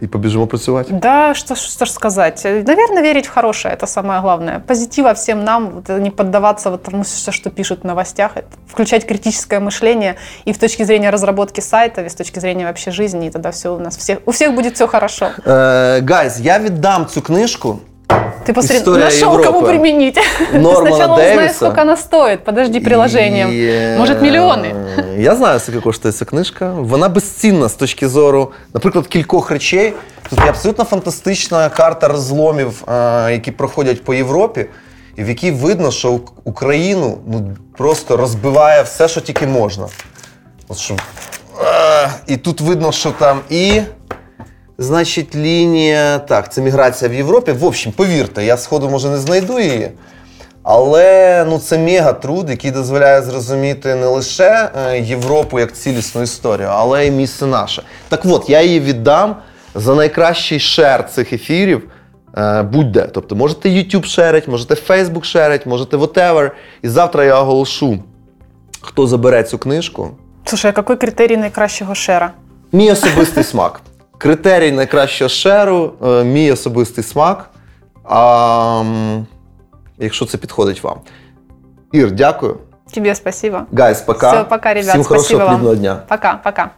і побіжимо працювати. Да, что, ж- что ж сказать. Наверное, верить в хорошее, это самое главное. Позитива всем нам, вот, э, не поддаваться вот тому, все, что пишут в новостях, это включать критическое мышление и в точки зрения разработки сайта, и с точки зрения вообще жизни, и тогда все у нас, всех, у всех будет все хорошо. Е, Гайз, я віддам цю книжку. Ты посмотри, История нашел Европы. кому применить. Ты Нормана сначала узнай, Дэвиса. сколько она стоит. Подожди, приложением. І, е, Может, миллионы. Я знаю, скільки коштує ця книжка. Вона безцінна з точки зору, наприклад, кількох речей. Тут є абсолютно фантастична карта розломів, е, які проходять по Європі, і в якій видно, що Ук- Україну ну, просто розбиває все, що тільки можна. От що, е, і тут видно, що там і. Значить, лінія. Так, це міграція в Європі. В общем, повірте, я сходу може не знайду її. Але ну, це мега-труд, який дозволяє зрозуміти не лише е, Європу як цілісну історію, але й місце наше. Так от, я її віддам за найкращий шер цих ефірів. е, Будь-де. Тобто можете YouTube шерить, можете Facebook шерить, можете whatever. І завтра я оголошу, хто забере цю книжку. Слушай, а какой критерий наикращего шера? Мій особистий смак. Критерій найкращого шеру, е, мій особистий смак. А, якщо це підходить вам. Ір, дякую. Тебе спасибо. Гайс, пока. Все, пока, ребят. Всім хорошого спасибо вам. плідного дня. Пока, пока.